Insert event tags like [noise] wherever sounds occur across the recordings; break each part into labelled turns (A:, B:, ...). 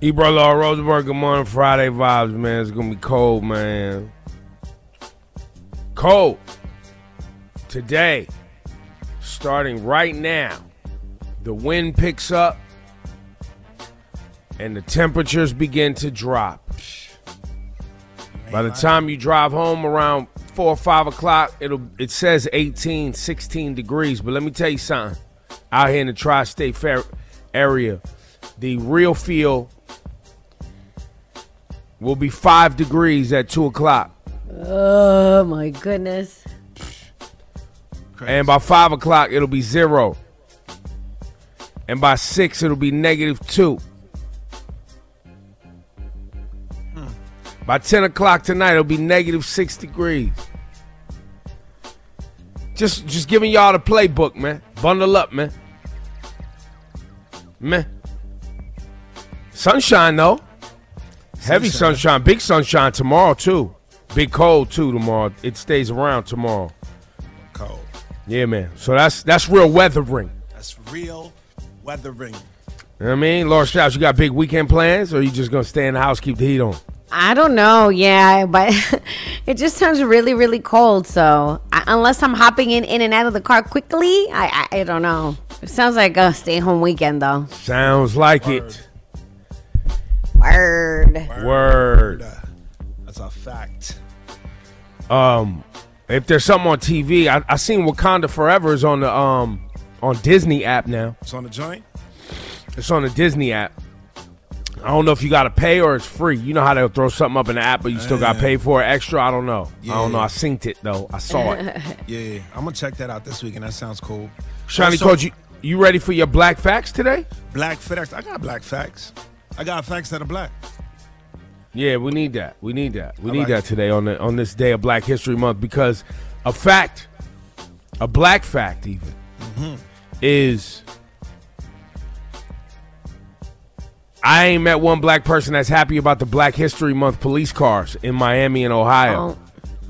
A: Ebro Law Rosenberg, good morning, Friday vibes, man. It's gonna be cold, man. Cold. Today, starting right now, the wind picks up and the temperatures begin to drop. By the time you drive home around four or five o'clock, it'll it says 18, 16 degrees. But let me tell you something. Out here in the tri-state fair area, the real feel will be five degrees at two o'clock.
B: Oh my goodness.
A: And by five o'clock, it'll be zero. And by six, it'll be negative two. Hmm. By 10 o'clock tonight, it'll be negative six degrees. Just just giving y'all the playbook, man. Bundle up, man. Man. Sunshine, though. Heavy
C: Sunshine.
A: sunshine. Big sunshine tomorrow, too. Big cold, too, tomorrow. It stays around tomorrow.
C: Cold.
A: Yeah, man. So that's that's real weathering.
C: That's real weathering.
A: You know what I mean? Lord Strauss, you got big weekend plans or you just gonna stay in the house, keep the heat on?
B: I don't know. Yeah, but [laughs] it just sounds really, really cold. So I, unless I'm hopping in, in and out of the car quickly, I, I, I don't know. It sounds like a stay home weekend though.
A: Sounds like it.
B: Word.
A: Word.
C: That's a fact.
A: Um, if there's something on TV, I, I seen Wakanda Forever is on the um on Disney app now.
C: It's on the joint.
A: It's on the Disney app. I don't know if you gotta pay or it's free. You know how they'll throw something up in the app, but you still gotta pay for it extra. I don't know. I don't know. I synced it though. I saw it. [laughs]
C: Yeah, yeah. I'm gonna check that out this weekend. That sounds cool.
A: Shani
C: Also,
A: Coach, you, you ready for your black facts today?
C: Black facts. I got black facts. I got facts that are black.
A: Yeah, we need that. We need that. We
C: I
A: need
C: like
A: that today on the on this day of Black History Month because a fact, a black fact even,
C: Mm-hmm.
A: is I ain't met one black person that's happy about the Black History Month police cars in Miami and Ohio.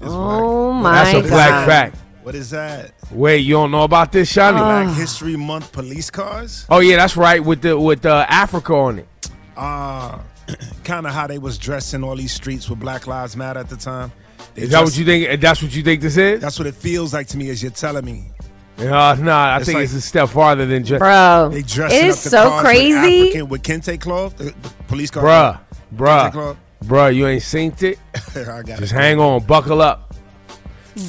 B: Oh, oh my
A: that's a black
B: God.
A: fact.
C: What is that?
A: Wait, you don't know about this, Shani?
C: Black History Month police cars?
A: Oh yeah, that's right with the with uh, Africa on it.
C: Uh [clears throat] kind of how they was dressing all these streets with Black Lives Matter at the time. They
A: Is that what you think? That's what you think this is?
C: That's what it feels like to me as you're telling me.
A: Uh, nah, I
C: It's
A: think
C: like-
A: it's a step farther than just
B: Bro,
C: They
B: it
C: dressing
B: is
C: up the
B: so
C: cars
B: crazy.
C: with, African, with kente cloth, the, the police car.
A: bruh,
C: Kente
A: bruh, bruh. You ain't synced it. [laughs]
C: I got
A: Just
C: it.
A: hang on, buckle up.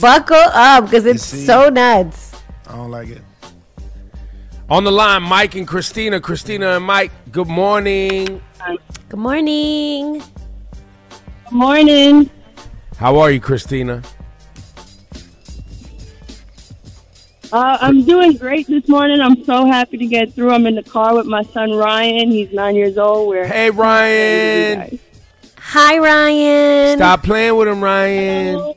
B: Buckle up because it's
C: see?
B: so nuts.
C: I don't like it.
A: On the line, Mike and Christina. Christina and Mike, good morning.
B: Good morning.
D: Good morning.
A: How are you, Christina?
D: Uh, I'm doing great this morning. I'm so happy to get through. I'm in the car with my son Ryan. He's nine years old. We're
A: Hey, Ryan.
B: Hi, Ryan.
A: Stop playing with him, Ryan.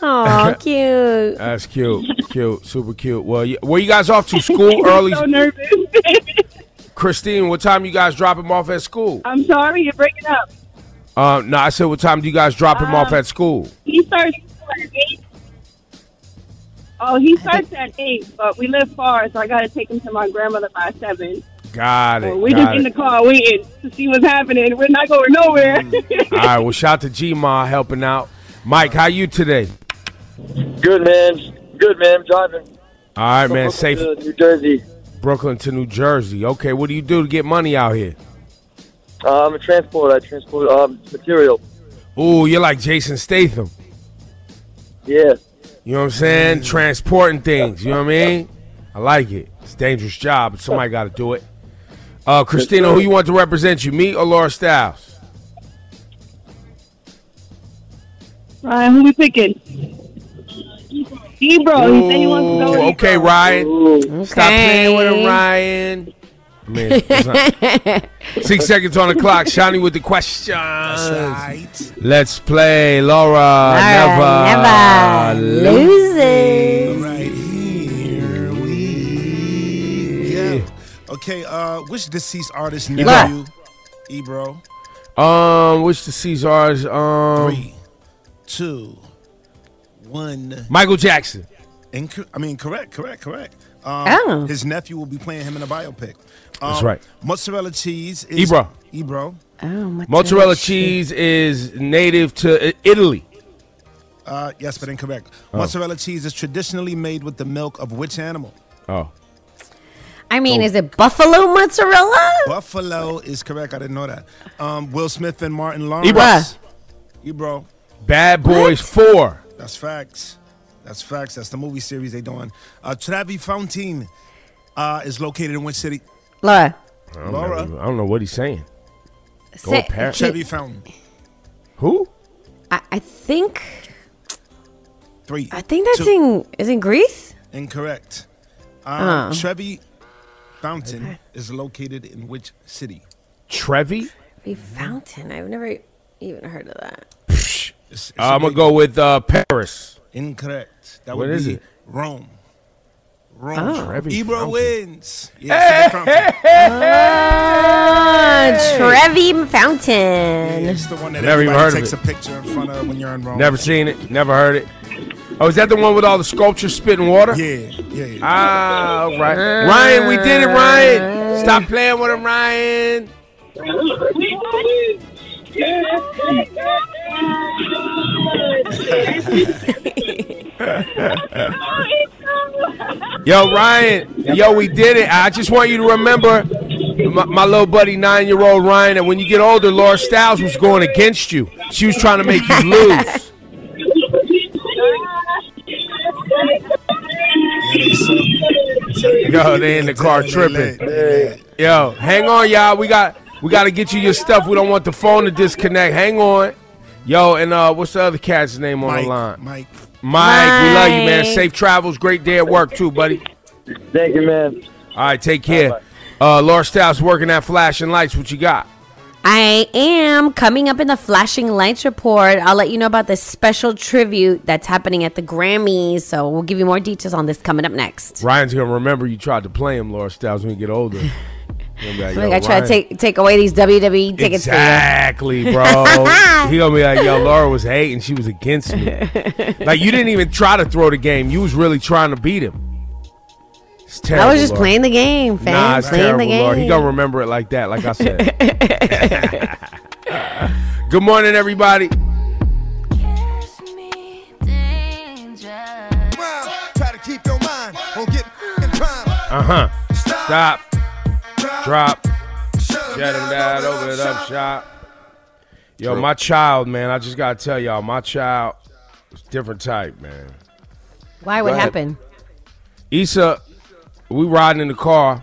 B: Oh, [laughs] [laughs] cute.
A: That's cute. Cute. Super cute. Well, you, where you guys off to? School [laughs] early?
D: so nervous.
A: Christine, what time you guys drop him off at school?
D: I'm sorry, you're breaking up.
A: Uh, no, I said, what time do you guys drop him off at school?
D: He starts at eight. Oh, he starts at eight, but we live far, so I got to take him to my grandmother by seven.
A: Got it.
D: So we're just
A: got
D: in the car waiting to see what's happening. We're not going nowhere.
A: All right. Well, shout to G Ma helping out. Mike, how you today?
E: Good man, good man. Driving.
A: All right,
E: from
A: man.
E: Brooklyn
A: Safe
E: to New Jersey.
A: Brooklyn to New Jersey. Okay, what do you do to get money out here?
E: Uh, I'm a transport. I transport um, material.
A: Ooh, you're like Jason Statham.
E: Yeah.
A: You know what I'm saying? Transporting things. You know what I mean? I like it. It's a dangerous job, but somebody got to do it. Uh, Christina, who you want to represent you, me or Laura Stylez?
D: Ryan, who we picking? Ebro. He said he wants to go with
A: Ooh, okay,
D: Ebro.
A: Ryan. Stop playing with him, Ryan. I mean, not- [laughs] six seconds on the clock. Shani with the questions.
C: Right.
A: Let's play. Laura
B: right,
A: never,
B: never loses.
C: Right here we go. Okay, uh, which deceased artist knew
B: Look.
C: you? Ebro.
A: Um, which deceased artist? Um,
C: Three, two, one.
A: Michael Jackson.
C: Inc- I mean, correct, correct, correct. Um,
B: Oh.
C: His nephew will be playing him in a biopic. Um,
A: That's right.
C: Mozzarella cheese is
A: Ebro.
C: Ebro.
B: Oh, mozzarella,
A: Mozzarella cheese is native to Italy.
C: Uh, yes, but incorrect.
A: Oh.
C: Mozzarella cheese is traditionally made with the milk of which animal?
A: Oh.
B: I mean, is it buffalo mozzarella?
C: Buffalo is correct. I didn't know that. Um, Will Smith and Martin Lawrence.
A: Ebro.
C: Ebro.
A: Bad Boys 4.
C: That's facts. That's facts. That's the movie series they doing. Uh, Trevi Fountain uh, is located in which city?
B: Laura.
A: I don't,
C: Laura.
A: know, I don't know what he's saying. Go
B: Say-
A: Par-
C: Chevy Fountain.
A: Who?
B: I, I think
C: Three.
B: I think that's
C: two.
B: in is in Greece.
C: Incorrect. Um,
B: Oh.
C: Trevi Fountain is located in which city?
A: Trevi?
B: A fountain. I've never even heard of that.
C: It's- it's a
A: I'm gonna go with uh, Paris.
C: Incorrect. That
A: What
C: would
A: is
C: be
A: it?
C: Rome. Rome.
B: Oh.
A: Trevi
C: Ebro
A: Fountain.
C: wins. Yeah, Trevi Fountain.
B: Ah, Trevi Fountain.
C: It's the one that
A: Never
C: everybody
A: heard of
C: takes
A: it.
C: a picture in front of when you're in Rome.
A: Never seen it. Never heard it. Oh, is that the one with all the sculptures spitting water?
C: Yeah, yeah, yeah.
A: Ah, all right. Ryan, we did it, Ryan. Stop playing with him, Ryan. [laughs] [laughs] [laughs] Yo, Ryan. Yo, we did it. I just want you to remember, my, my little buddy, nine-year-old Ryan, and when you get older, Laura Stylez was going against you. She was trying to make you lose. Yo, they in the car tripping. Yo, hang on, y'all. We got we got to get you your stuff. We don't want the phone to disconnect. Hang on. Yo, and uh, what's the other cat's name on
C: Mike,
A: the line?
C: Mike.
A: Mike, we love you, man. Safe travels. Great day at work too, buddy.
E: Thank you, man.
A: All right, take care. Uh, Laura Stylez working at Flashing Lights. What you got?
B: I am coming up in the Flashing Lights report. I'll let you know about the special tribute that's happening at the Grammys. So we'll give you more details on this coming up next.
A: Ryan's gonna remember you tried to play him, Laura Stylez, when you get older. [laughs] He'll like,
B: Like
A: "Yo,
B: I try to take take away these WWE tickets
A: Exactly, [laughs] bro. he gonna be like, "Yo, Laura was hating. She was against me. [laughs] like you didn't even try to throw the game. You was really trying to beat him." It's terrible.
B: I was just
A: Laura.
B: playing the game, fam.
A: Nah, it's
B: playing
A: terrible,
B: the game.
A: Laura. He gonna remember it like that. Like I said. [laughs] Good morning, everybody.
F: Try to keep your mind on getting in crime.
A: Uh huh. Stop. Drop. Shut him down. Open it up. Shop. Yo, my child, man. I just gotta tell y'all, my child is different type, man.
B: Why? What
G: Go ahead.
B: happened?
A: Issa, we riding in the car,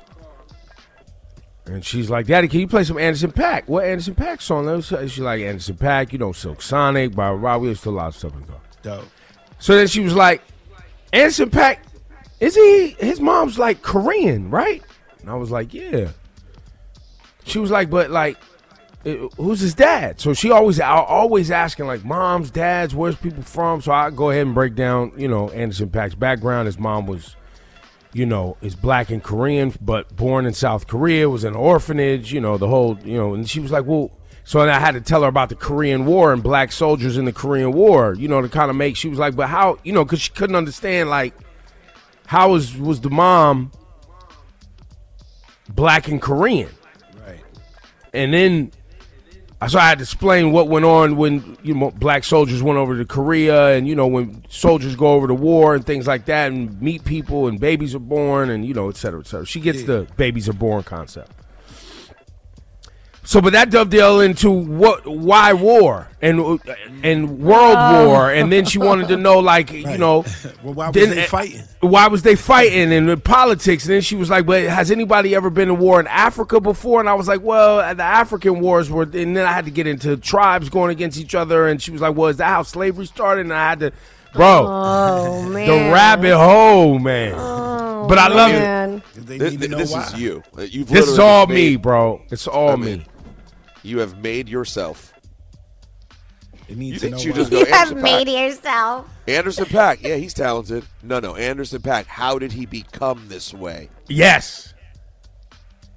A: and she's like, "Daddy, can you play some Anderson Paak? What Anderson Paak song?" Let She's like, "Anderson Paak, you know, Silk Sonic, blah blah blah." We used to a lot of stuff in the car.
C: Dope.
A: So then she was like, "Anderson Paak, is he? His mom's like Korean, right?" And I was like, "Yeah." She was like, "But like." Who's his dad? So she always, always asking like moms, dads, where's people from? So I go ahead and break down, you know, Anderson Paak's background. His mom was you know, is black and Korean, but born in South Korea, was in an orphanage, you know, the whole, you know, and she was like, well, so I had to tell her about the Korean War and black soldiers in the Korean War, you know, to kind of make, she was like, but how, you know, because she couldn't understand, like, how was, was the mom black and Korean? And then, I so I had to explain what went on when you know black soldiers went over to Korea, and you know when soldiers go over to war and things like that, and meet people, and babies are born, and you know, et cetera, et cetera. She gets the babies are born concept. So, but that dovetail into what, why war and and world um. war, and then she wanted to know, like, you know, [laughs]
C: Well, why was
A: then-
C: they fighting?
A: why was they fighting and the politics? And then she was like, "But has anybody ever been to war in Africa before?" And I was like, "Well, the African wars were." And then I had to get into tribes going against each other. And she was like, "Well, is that how slavery started?" And I had to, bro,
B: Oh man.
A: the rabbit hole, man.
B: Oh,
A: but I love it.
B: man.
C: They
G: Th-
C: need to know
G: this
C: why.
G: is you. You've
A: This is all
G: made-
A: me, bro. It's all
G: I mean,
A: me.
G: You have made yourself.
C: They need
G: You
C: to
G: think
C: know
G: you just go
B: You have
G: Anderson
B: made
G: Paak.
B: yourself.
G: Anderson Paak. Yeah, he's talented. No, no, Anderson Paak. How did he become this way?
A: Yes.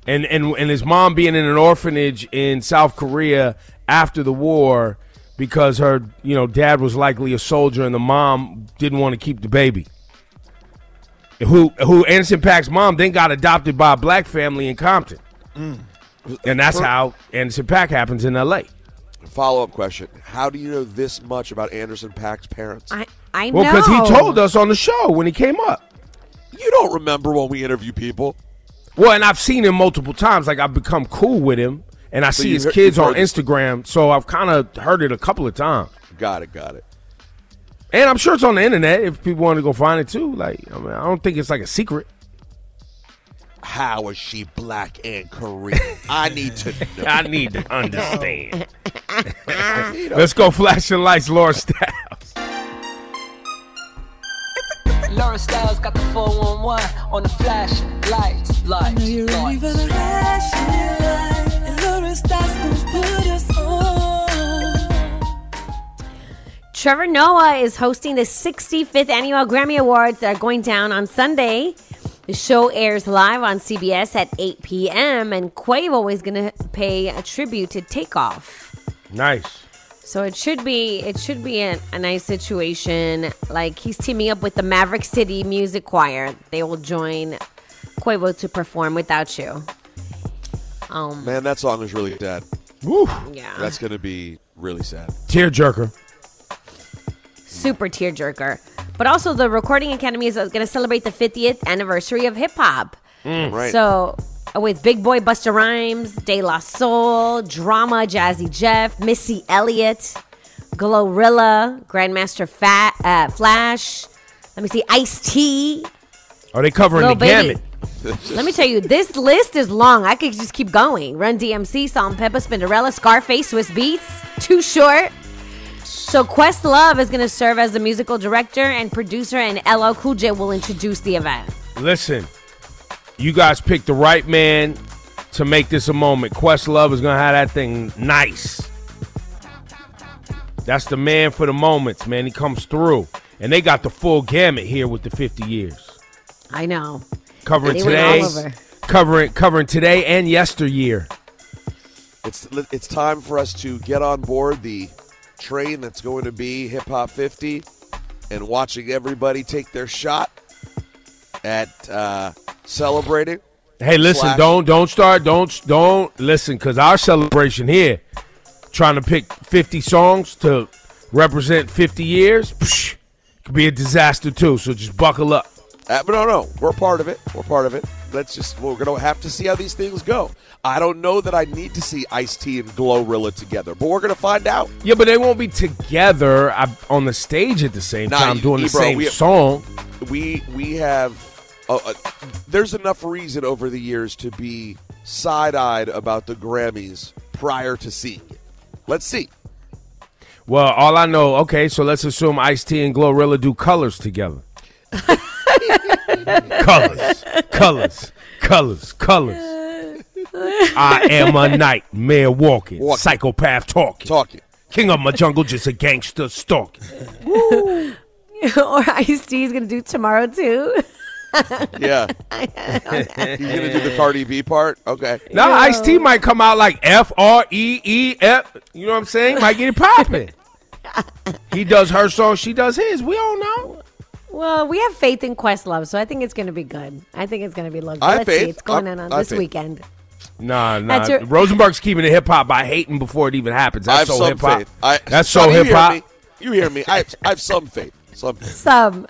A: And and and his mom being in an orphanage in South Korea after the war, because her, you know, dad was likely a soldier and the mom didn't want to keep the baby. Who who Anderson Paak's mom then got adopted by a black family in Compton. Mm. And that's how Anderson Paak happens in LA.
G: Follow up question: How do you know this much about Anderson Paak's parents?
B: I I
A: Well,
B: know.
A: because he told us on the show when he came up.
G: you don't remember when we interview people.
A: Well, and I've seen him multiple times. Like I've become cool with him, and I see his
G: heard-
A: kids on
G: heard this-
A: Instagram. So I've kind of heard it a couple of times,
G: Got it. Got it.
A: and I'm sure it's on the internet if people want to go find it too. Like I mean, I don't think it's like a secret.
G: How is she black and Korean? I need to know. [laughs]
A: I need to understand. [laughs] Let's go flashing lights, Laura Stylez.
H: Laura Stylez got the 411 on the flash lights, lights, lights.
B: Trevor Noah is hosting the 65th annual Grammy Awards that are going down on Sunday. The show airs live on CBS at 8 p.m. and Quavo is going to pay a tribute to Takeoff.
A: Nice.
B: So it should be it should be a, a nice situation. Like he's teaming up with the Maverick City Music Choir. They will join Quavo to perform without you. Um,
G: Man, that song is really sad.
A: Woo.
B: yeah,
G: That's going to be really sad.
A: Tearjerker.
B: super tearjerker. But also, the Recording Academy is going to celebrate the 50th anniversary of hip hop.
G: Right.
B: So, uh, with Big Boi Busta Rhymes, De La Soul, Drama, Jazzy Jeff, Missy Elliott, Glorilla, Grandmaster Fat, uh, Flash. Let me see, Ice T.
A: Are they covering
B: Lil
A: the
B: Baby.
A: gamut? [laughs] [laughs]
B: Let me tell you, this list is long. I could just keep going. Run DMC, Song and Pepper, Spinderella, Scarface, Swizz Beatz. Too short. So Questlove is going to serve as the musical director and producer, and LL Cool J will introduce the event.
A: Listen, you guys picked the right man to make this a moment. Questlove is gonna have that thing nice. That's the man for the moments, man. He comes through, and they got the full gamut here with the 50 years,
B: I know.
A: covering today, covering covering today and yesteryear.
G: It's it's time for us to get on board the train that's going to be Hip Hop 50 and watching everybody take their shot at uh, celebrating.
A: Hey, listen,
G: Slash.
A: don't don't start, don't don't listen, because our celebration here, trying to pick 50 songs to represent 50 years, psh, could be a disaster too. So just buckle up.
G: Uh, but no, no, we're part of it. We're part of it. Let's just we're gonna have to see how these things go. I don't know that I need to see Ice T and Glorilla together, but we're gonna find out.
A: Yeah, but they won't be together uh, on the stage at the same
G: Nah,
A: time doing the
G: Ebro,
A: same
G: we-
A: song.
G: We we have uh, uh, there's enough reason over the years to be side eyed about the Grammys prior to seeing it. Let's see.
A: Well, all I know, okay, so let's assume Ice T and Glorilla do colors together. [laughs] colors, colors, colors, colors. I am a nightmare walking,
G: Walking.
A: psychopath talking,
G: Talking.
A: king of my jungle, just a gangster stalking. [laughs]
B: or Ice T is going to do tomorrow too. [laughs]
G: Yeah. He's gonna do the Cardi B part. Okay.
A: Now Ice T might come out like F R E E F. You know what I'm saying? Might get it popping. he does her song, she does his. We don't know.
B: Well, we have faith in Questlove, so I think it's going to be good. I think it's going to be lovely.
G: I
B: Let's see. It's going
G: I'm-
B: on, on
G: I
B: this
G: faith.
B: weekend.
A: Nah, nah.
B: Your-
A: Rosenberg's keeping it hip hop by hating before it even happens.
G: I
A: That's
G: have
A: so
G: some
A: hip hop.
G: faith. I,
A: That's
G: Son,
A: so
G: you
A: hip
G: hear
A: hop.
G: me. You hear me? I have, I have some faith. Some faith.
B: Some.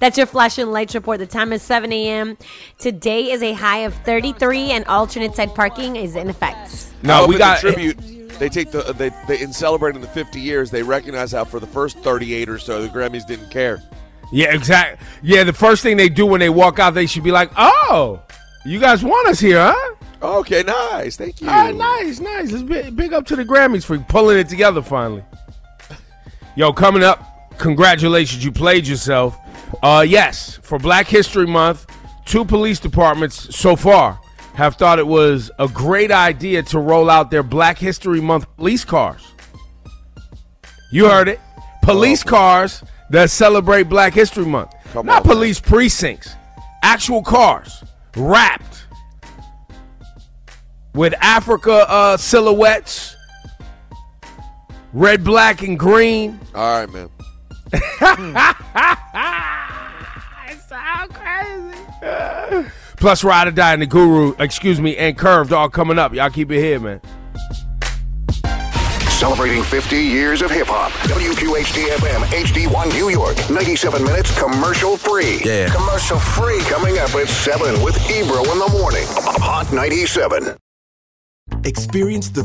B: That's your flash and lights report. The time is 7 a.m. Today is a high of 33, and alternate side parking is in effect.
G: I
A: No, we
G: in
A: got
G: the tribute. They take the they, they in celebrating the 50 years. They recognize how for the first 38 or so the Grammys didn't care.
A: Yeah, exactly. Yeah, the first thing they do when they walk out, they should be like, "Oh, you guys want us here, huh?"
G: Okay, nice. Thank you.
A: All right, nice, nice. Let's big, big up to the Grammys for pulling it together finally. Yo, coming up, congratulations, you played yourself. Uh, yes, for Black History Month, two police departments so far have thought it was a great idea to roll out their Black History Month police cars. You heard it. Police cars that celebrate Black History Month.
G: Come
A: Not
G: on, man.
A: police precincts. Actual cars. Wrapped with Africa uh, silhouettes Red, black, and green.
G: All right, man.
A: It's so crazy. Plus, Ride or Die and the Guru, excuse me, and Curved all coming up. Y'all keep it here, man.
I: Celebrating 50 years of hip hop. WQHT FM HD1 New York. 97 minutes commercial free.
J: Yeah.
I: Commercial free. Coming up at 7 with Ebro in the morning. Hot 97.
J: Experience the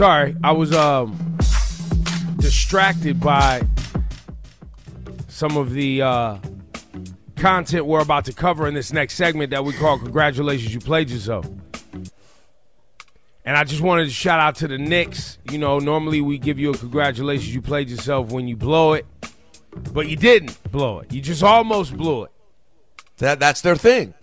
A: Sorry, I was um distracted by some of the uh, content we're about to cover in this next segment that we call "Congratulations, You Played Yourself." And I just wanted to shout out to the Knicks. You know, normally we give you a congratulations, you played yourself when you blow it, but you didn't blow it. You just almost blew it.
G: That that's their thing.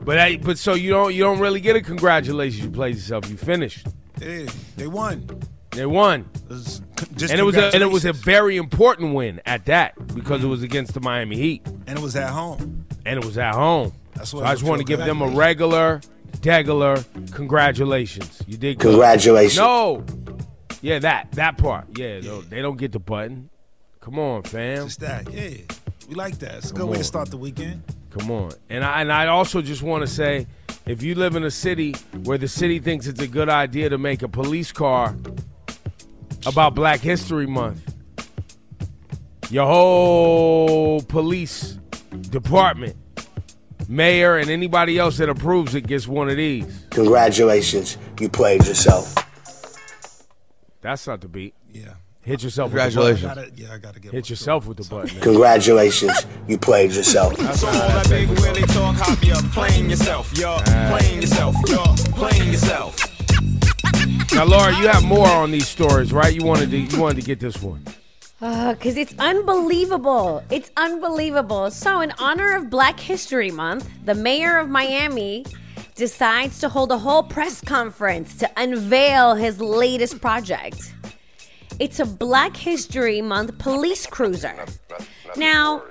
A: But I, but so you don't you don't really get a congratulations, you played yourself. You finished.
C: Yeah, they won.
A: They won.
C: It's c- Just
A: and it was a, and it was a very important win at that because it was against the Miami Heat
C: and it was at home.
A: and it was at home.
C: That's
A: so I just want to give them a regular, degular congratulations. You did good.
K: Congratulations.
A: No, yeah, that that part. Yeah, no, they don't get the button. Come on, fam.
C: Just that, yeah. We like that. It's a good
A: Come
C: way to start the weekend.
A: Come on. And I and I also just want to say, if you live in a city where the city thinks it's a good idea to make a police car about Black History Month, your whole police department, mayor, and anybody else that approves it gets one of these.
K: Congratulations, you played yourself.
A: That's not the beat.
C: Yeah.
A: Hit yourself
G: Congratulations.
A: with the button.
C: Gotta, yeah, I gotta get
A: Hit yourself with the button. man.
K: Congratulations, you played yourself.
J: So all that big Willie talk, hop you playing yourself, yo, playing yourself, yo, playing yourself.
A: Now, Laura, you have more on these stories, right? You wanted to you wanted to get this one.
B: Uh, because it's unbelievable. It's unbelievable. So, in honor of Black History Month, the mayor of Miami decides to hold a whole press conference to unveil his latest project. It's a Black History Month police cruiser. Now,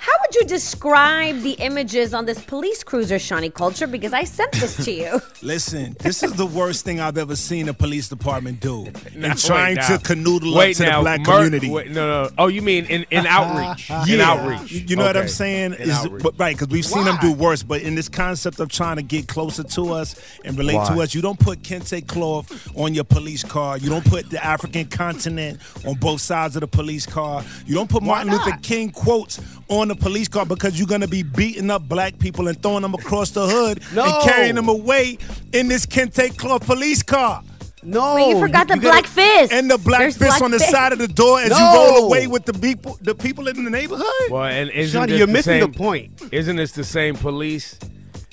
B: how would you describe the images on this police cruiser, Shani Kulture? Because I sent this to you. [laughs]
C: Listen, this is the worst thing I've ever seen a police department do
A: Now,
C: in trying to
A: now.
C: canoodle
A: Wait
C: up to
A: now,
C: the black
A: Mer-
C: community.
A: wait, no, no. Oh, you mean in, in outreach? [laughs] in outreach.
C: You know what I'm saying?
A: In
C: Is but, right because we've seen them do worse. But in this concept of trying to get closer to us and relate to us, you don't put kente cloth on your police car. You don't put the African continent on both sides of the police car. You don't put Martin Luther King quotes on the police car because you're gonna be beating up black people and throwing them across the hood
L: No.
C: and carrying them away in this kente cloth police car.
L: No,
B: But you forgot the
C: gotta-
B: black fist.
C: And the black
B: There's
C: fist
B: black
C: on the
B: fist.
C: side of the door as
L: No.
C: you roll away with the people, the people in the neighborhood.
A: Well, and isn't
L: Shani,
A: this
L: you're
A: the
L: missing
A: same,
L: the point.
A: Isn't this the same police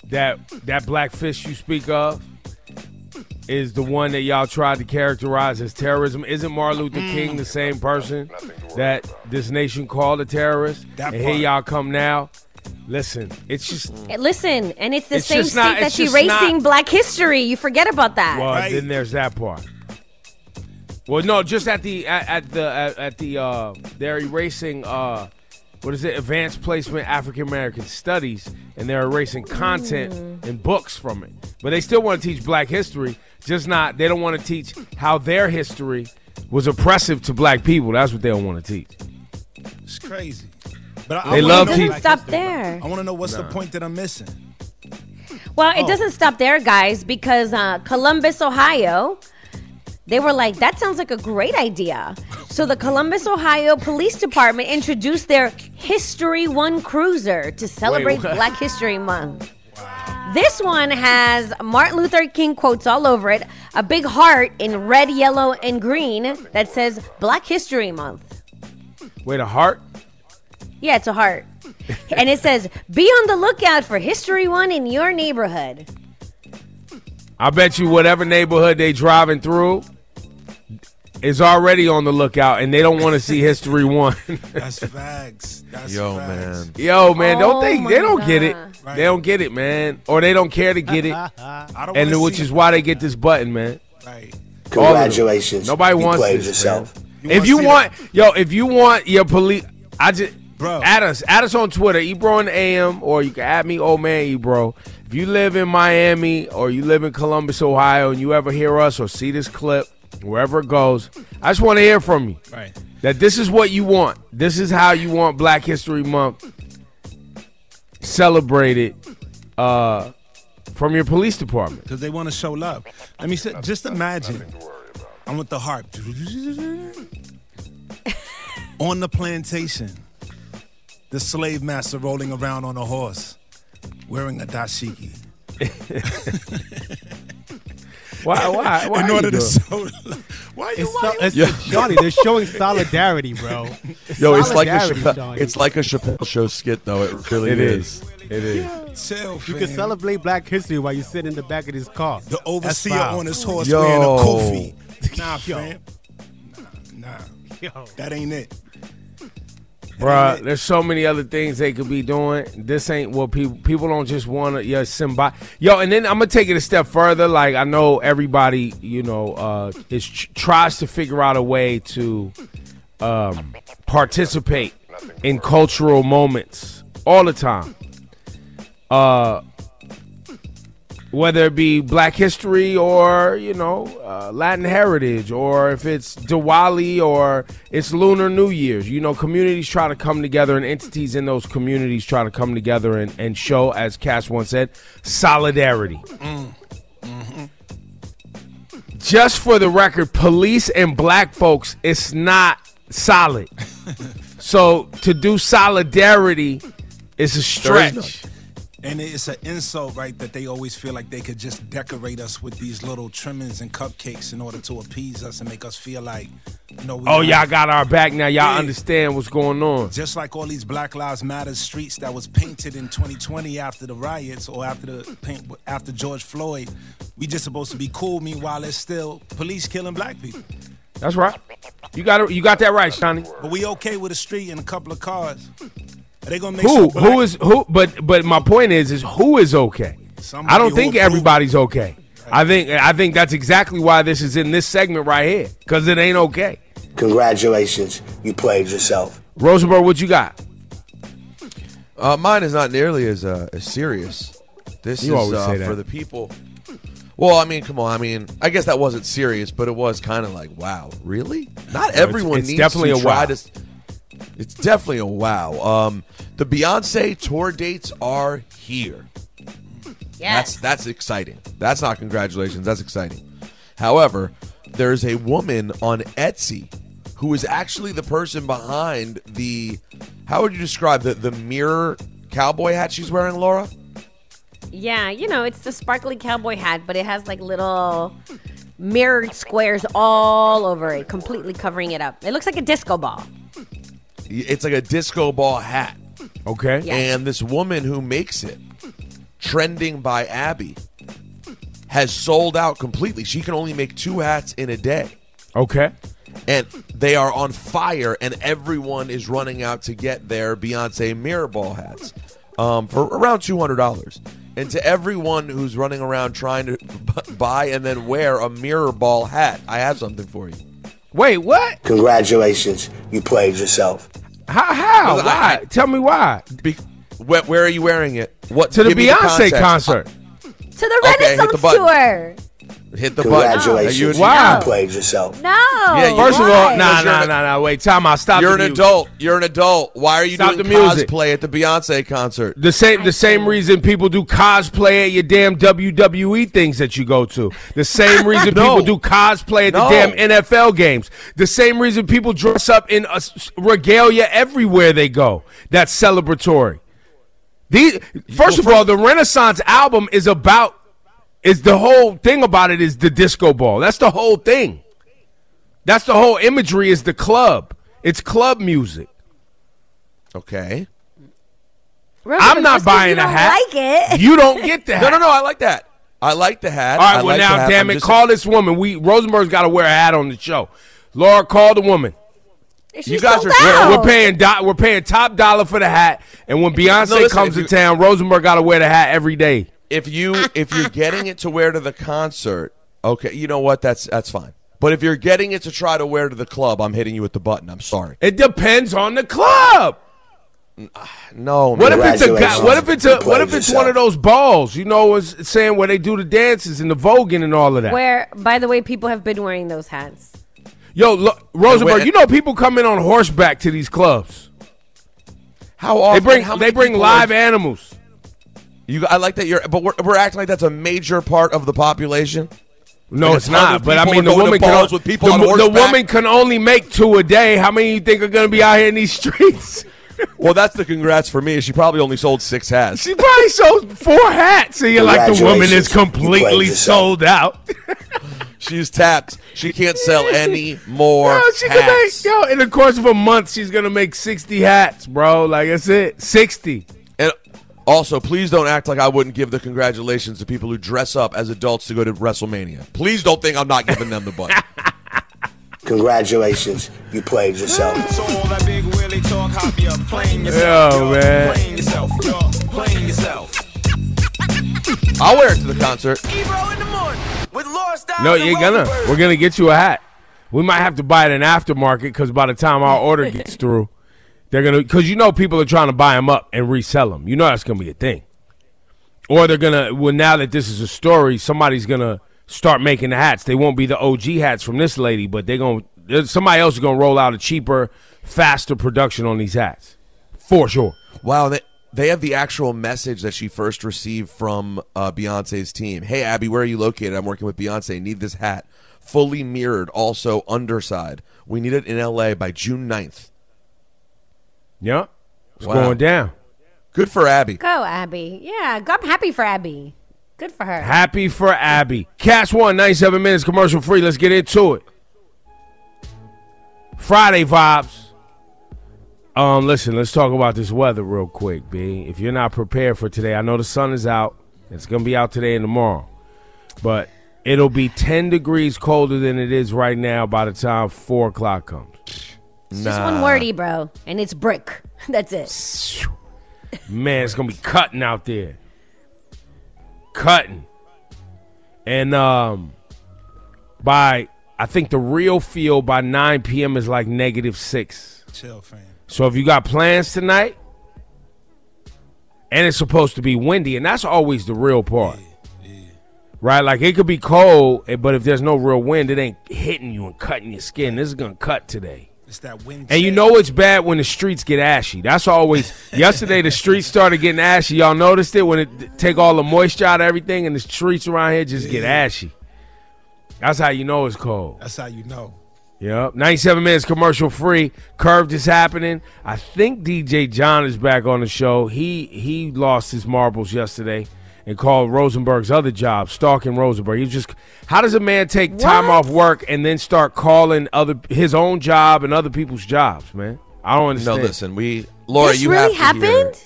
A: that that black fist you speak of is the one that y'all tried to characterize as terrorism? Isn't Martin Luther
C: Mm.
A: King the same person that this nation called a terrorist?
C: That
A: and here y'all come now. Listen, it's just
B: Listen, and it's the
A: It's
B: same
A: just
B: state
A: not-
B: that's
A: it's
B: erasing
A: not-
B: black history. You forget about that.
A: Well,
C: Right.
A: then there's that part. Well, no, just at the at, at the at, at the uh, they're erasing uh, what is it? Advanced Placement African American Studies, and they're erasing content and books from it. But they still want to teach Black history Just not. They don't want to teach how their history was oppressive to black people. That's what they don't want to teach.
C: It's crazy. But
A: They
C: wanna
A: love
C: know-
A: teaching.
B: Doesn't stop there.
C: I want to know what's the point that I'm missing.
B: Well, it
C: Oh.
B: doesn't stop there, guys, because uh, Columbus, Ohio, they were like, that sounds like a great idea. So the Columbus, Ohio Police Department introduced their History One cruiser to celebrate
L: what?
B: Black History Month. This one has Martin Luther King quotes all over it, a big heart in red, yellow, and green that says Black History Month.
A: Wait, a heart?
B: Yeah, it's a heart. [laughs] and it says, be on the lookout for History One in your neighborhood.
A: I bet you whatever neighborhood they driving through is already on the lookout, and they don't want to see History [laughs] One.
C: That's facts. That's
G: Yo,
C: facts.
G: man.
A: Yo, man, don't
B: Oh
A: think they don't get it.
B: God.
A: They don't get it, man, or they don't care to get it, [laughs]
C: I don't
A: and which is why they get this button, man.
C: Right.
A: All of them.
K: Congratulations.
A: Nobody
K: you
A: wants
K: played
A: this,
K: yourself.
A: man.
C: You
A: if you
C: see
A: want, yo, if you want your police, I just
C: Bro.
A: add us, add us on Twitter, Ebro and AM, or you can add me, old man Ebro. If you live in Miami or you live in Columbus, Ohio, and you ever hear us or see this clip, wherever it goes, I just want to hear from you
C: Right.
A: that this is what you want. This is how you want Black History Month celebrated uh, from your police department.
C: Because they want to show love. Let me say, just imagine. I'm with the harp. [laughs] on the plantation, the slave master rolling around on a horse, wearing a dashiki. [laughs]
A: Why? Why? [laughs] Why
C: In order to show love. [laughs] Why you?
M: It's,
C: Why
M: so,
C: you?
M: it's
G: Yeah. [laughs]
M: Johnny, they're showing solidarity, bro.
G: Yo, it's like a
M: Solidarity,
G: Chappelle,
M: Johnny.
G: it's like a Chappelle show skit though. It really
A: It
G: is.
A: is. It is.
C: Chill,
M: You
C: fam.
M: can celebrate Black History while you sit in the back of this car.
C: The overseer on his horse
G: Yo.
C: wearing a kofi. Nah,
M: Yo.
C: fam. Nah, nah.
M: Yo.
C: That ain't it.
A: Bruh, there's so many other things they could be doing. This ain't what people people don't just want to yeah symbol. Yo, and then I'm gonna take it a step further. Like I know everybody, you know, uh, is tries to figure out a way to um, participate in cultural moments all the time. Uh, whether it be Black History or you know uh, Latin heritage, or if it's Diwali or it's Lunar New Year's, you know, communities try to come together, and entities in those communities try to come together and, and show, as Cass once said, solidarity. Just for the record, police and black folks, it's not solid. [laughs] so to do solidarity is a stretch.
C: And it's an insult, right, that they always feel like they could just decorate us with these little trimmings and cupcakes in order to appease us and make us feel like, you know, we
A: Oh, y'all got our back now. Y'all
C: Yeah.
A: understand what's going on.
C: Just like all these Black Lives Matter streets that was painted in 2020 after the riots or after the paint after George Floyd, we just supposed to be cool. Meanwhile, it's still police killing black people.
A: That's right. You got it. You got that right, Shani.
C: But we okay with a street and a couple of cars. Are they gonna make
A: Who?
C: some
A: Who is who? But but my point is, is who is okay?
C: Somebody
A: I don't think
C: approve.
A: everybody's okay. I think I think that's exactly why this is in this segment right here because it ain't okay.
K: Congratulations. You played yourself.
A: Rosenberg, what you got?
G: Uh, mine is not nearly as uh, as serious. This
A: You
G: is
A: always
G: uh,
A: say that.
G: for the people. Well, I mean, come on. I mean, I guess that wasn't serious, but it was kind of like, wow, really? Not
A: it's-
G: everyone
A: it's
G: needs
A: definitely
G: to
A: a
G: try
A: wow.
G: to. It's definitely a wow. Um, the Beyonce tour dates are here. Yeah. That's that's exciting. That's not congratulations. That's exciting. However, there's a woman on Etsy who is actually the person behind the. How would you describe the the mirror cowboy hat she's wearing, Laura?
B: Yeah, you know, it's the sparkly cowboy hat, but it has like little mirrored squares all over it, completely covering it up. It looks like a disco ball.
G: It's like a disco ball hat.
A: Okay.
B: Yes.
G: And this woman who makes it, trending by Abby, has sold out completely. She can only make two hats in a day.
A: Okay.
G: And they are on fire, and everyone is running out to get their Beyonce mirror ball hats um, for around $200. And to everyone who's running around trying to b- [laughs] buy and then wear a mirror ball hat, I have something for you.
A: Wait, what?
K: Congratulations. You played yourself.
A: How? How?
G: Well,
A: Why?
G: I-
A: Tell me why.
G: Be- where, where are you wearing it? What
A: To the Beyonce
G: context.
A: concert.
B: To the
G: Okay, hit the
B: Renaissance tour.
G: Hit the button.
K: Congratulations.
G: You-
K: You,
A: Wow.
K: played yourself.
B: No.
G: Yeah, you-
A: First of all,
B: why?
A: nah,
G: Because you're
A: nah,
G: an-
A: nah, nah. Wait, time out. Stop.
G: You're
A: the
G: an
A: music.
G: adult. You're an adult. Why are you
A: Stop
G: doing
A: the music.
G: cosplay at the Beyonce concert?
A: The same, the same reason people do cosplay at your damn WWE things that you go to. The same [laughs] reason
G: No.
A: people do cosplay at
G: No.
A: the damn NFL games. The same reason people dress up in a s- regalia everywhere they go. That's celebratory. These, first of all, the Renaissance album is about is the whole thing about it is the disco ball. That's the whole thing. That's the whole imagery is the club. It's club music.
G: Okay.
B: Rosie,
A: I'm not buying
B: you
A: a
B: don't
A: hat.
B: Like it. [laughs]
A: You don't get the hat.
G: No, no, no. I like that. I like the hat.
A: All right,
G: I
A: well
G: like
A: now, damn
G: I'm
A: it,
G: just-
A: call this woman. We Rosenberg's got to wear a hat on the show. Laura, call the woman.
B: She
G: You guys
B: sold
G: are-
B: out.
A: We're paying do- we're paying top dollar for the hat, and when Beyonce
G: No, listen,
A: comes to
G: you-
A: town, Rosenberg got to wear the hat every day.
G: If you if you're getting it to wear to the concert, okay, you know what? That's that's fine. But if you're getting it to try to wear to the club, I'm hitting you with the button. I'm sorry.
A: It depends on the club.
G: No.
A: What if it's a guy? What if it's a? What if it's one of those balls? You know, it's saying where they do the dances and the voguing and all of that.
B: Where, by the way, people have been wearing those hats.
A: Yo, look, Rosenberg,
G: wait-
A: you know people come in on horseback to these clubs.
G: How
A: They
G: often?
A: bring
G: how
A: they bring live
G: are-
A: animals.
G: You, I like that you're, but we're, we're acting like that's a major part of the population.
A: No,
G: Like
A: it's not. But I mean, the woman can
G: with people
A: the,
G: on
A: the woman can only make two a day. How many you think are going to be out here in these streets? [laughs]
G: Well, that's the congrats for me. She probably only sold six hats.
A: She probably sold four hats. So you're like the woman is
K: Congratulations. You played
A: completely sold out. [laughs]
G: She's tapped. She can't sell [laughs] any more
A: Yo, she can
G: hats.
A: make, yo, in the course of a month, she's gonna make sixty hats, bro. Like that's it, sixty.
G: And also, please don't act like I wouldn't give the congratulations to people who dress up as adults to go to WrestleMania. Please don't think I'm not giving them the button. [laughs]
K: Congratulations. You played yourself.
J: So all that big Willie talk, hop you playing yourself.
A: Yo, man.
J: Playing yourself, yo, playing yourself.
G: I'll wear it to the concert.
J: Ebro in the morning with Laura Stylez
A: No, you're gonna. We're gonna get you a hat. We might have to buy it in aftermarket because by the time our order gets through, they're gonna. Because you know people are trying to buy them up and resell them. You know that's gonna be a thing. Or they're gonna. Well, now that this is a story, somebody's gonna start making the hats. They won't be the OG hats from this lady, but they're gonna. Somebody else is gonna roll out a cheaper, faster production on these hats, for sure.
G: Wow, they, they have the actual message that she first received from uh, Beyonce's team. Hey, Abby, where are you located? I'm working with Beyonce. Need this hat. Fully mirrored, also underside. We need it in LA by June 9th.
A: Yeah, it's
G: Wow.
A: going down.
G: Good for Abby.
B: Go, Abby. Yeah, I'm happy for Abby. Good for her.
A: Happy for Abby. Cast one, 97 minutes, commercial free. Let's get into it. Friday vibes. Um, listen, let's talk about this weather real quick, B. If you're not prepared for today, I know the sun is out. It's gonna be out today and tomorrow. But it'll be 10 degrees colder than it is right now by the time four o'clock comes.
B: It's Just one wordy, bro, and it's brick. [laughs] That's it.
A: Man, it's gonna be cutting out there. Cutting. And um by I think the real feel by 9 p.m. is like negative six.
C: Chill, fam.
A: So if you got plans tonight, and it's supposed to be windy, and that's always the real part. Right? Like it could be cold, eh, but if there's no real wind, it ain't hitting you and cutting your skin. This is gonna cut today.
C: It's that wind.
A: And you know it's bad when the streets get ashy. That's always. [laughs] yesterday the streets started getting ashy. Y'all noticed it when it take all the moisture out of everything, and the streets around here just get ashy. That's how you know it's cold.
C: That's how you know.
A: Yep. 97 minutes commercial free. Curved is happening. I think DJ John is back on the show. He he lost his marbles yesterday and called Rosenberg's other job, stalking Rosenberg. He was just how does a man take time off work and then start calling other his own job and other people's jobs, man? I don't understand.
G: No, listen, we Laura,
B: this
G: you
B: really
G: have to hear-
B: happened?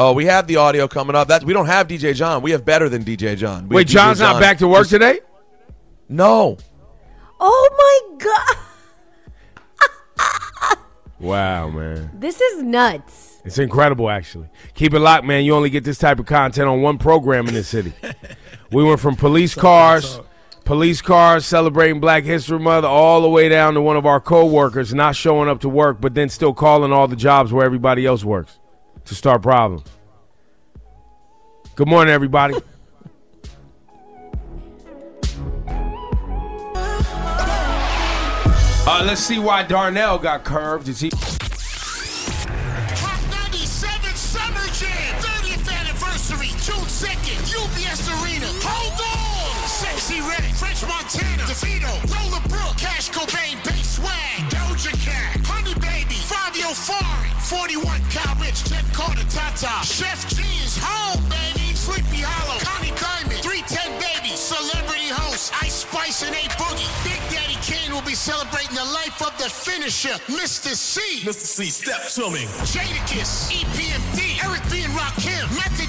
G: Oh, we have the audio coming up. That we don't have DJ John. We have better than DJ John. We
A: Wait,
G: have DJ
A: John's not back to work today?
G: No.
B: Oh my god,
A: Wow, man.
B: this is nuts.
A: It's incredible, actually. Keep it locked, man. You only get this type of content on one program in this city. [laughs] we went from police cars, police cars celebrating Black History Month, all the way down to one of our coworkers not showing up to work, but then still calling all the jobs where everybody else works to start problems. Good morning, everybody. [laughs] Uh, let's see why Darnell got curved. Is he?
N: 2nd, UBS Arena. Hold on! Sexyy Red, French Montana, DeVito, Lola Brooke, Cash Cobain, Bass Swag, Doja Cat, Honey Baby, Fivio Foreign, 41 Kyle Richh, Jenn Carter, Tata, Sheff G's home, baby, Sleepy Hollow, Connie Diamond, 310 Baby, Celebrity Host, Ice Spice and A Boogie. Big Daddy Kane will be celebrating the life of the finisher, Mr. Cee. Mr. Cee, step to me. Jadakiss, E EPMD, Eric B. and Rakim, Method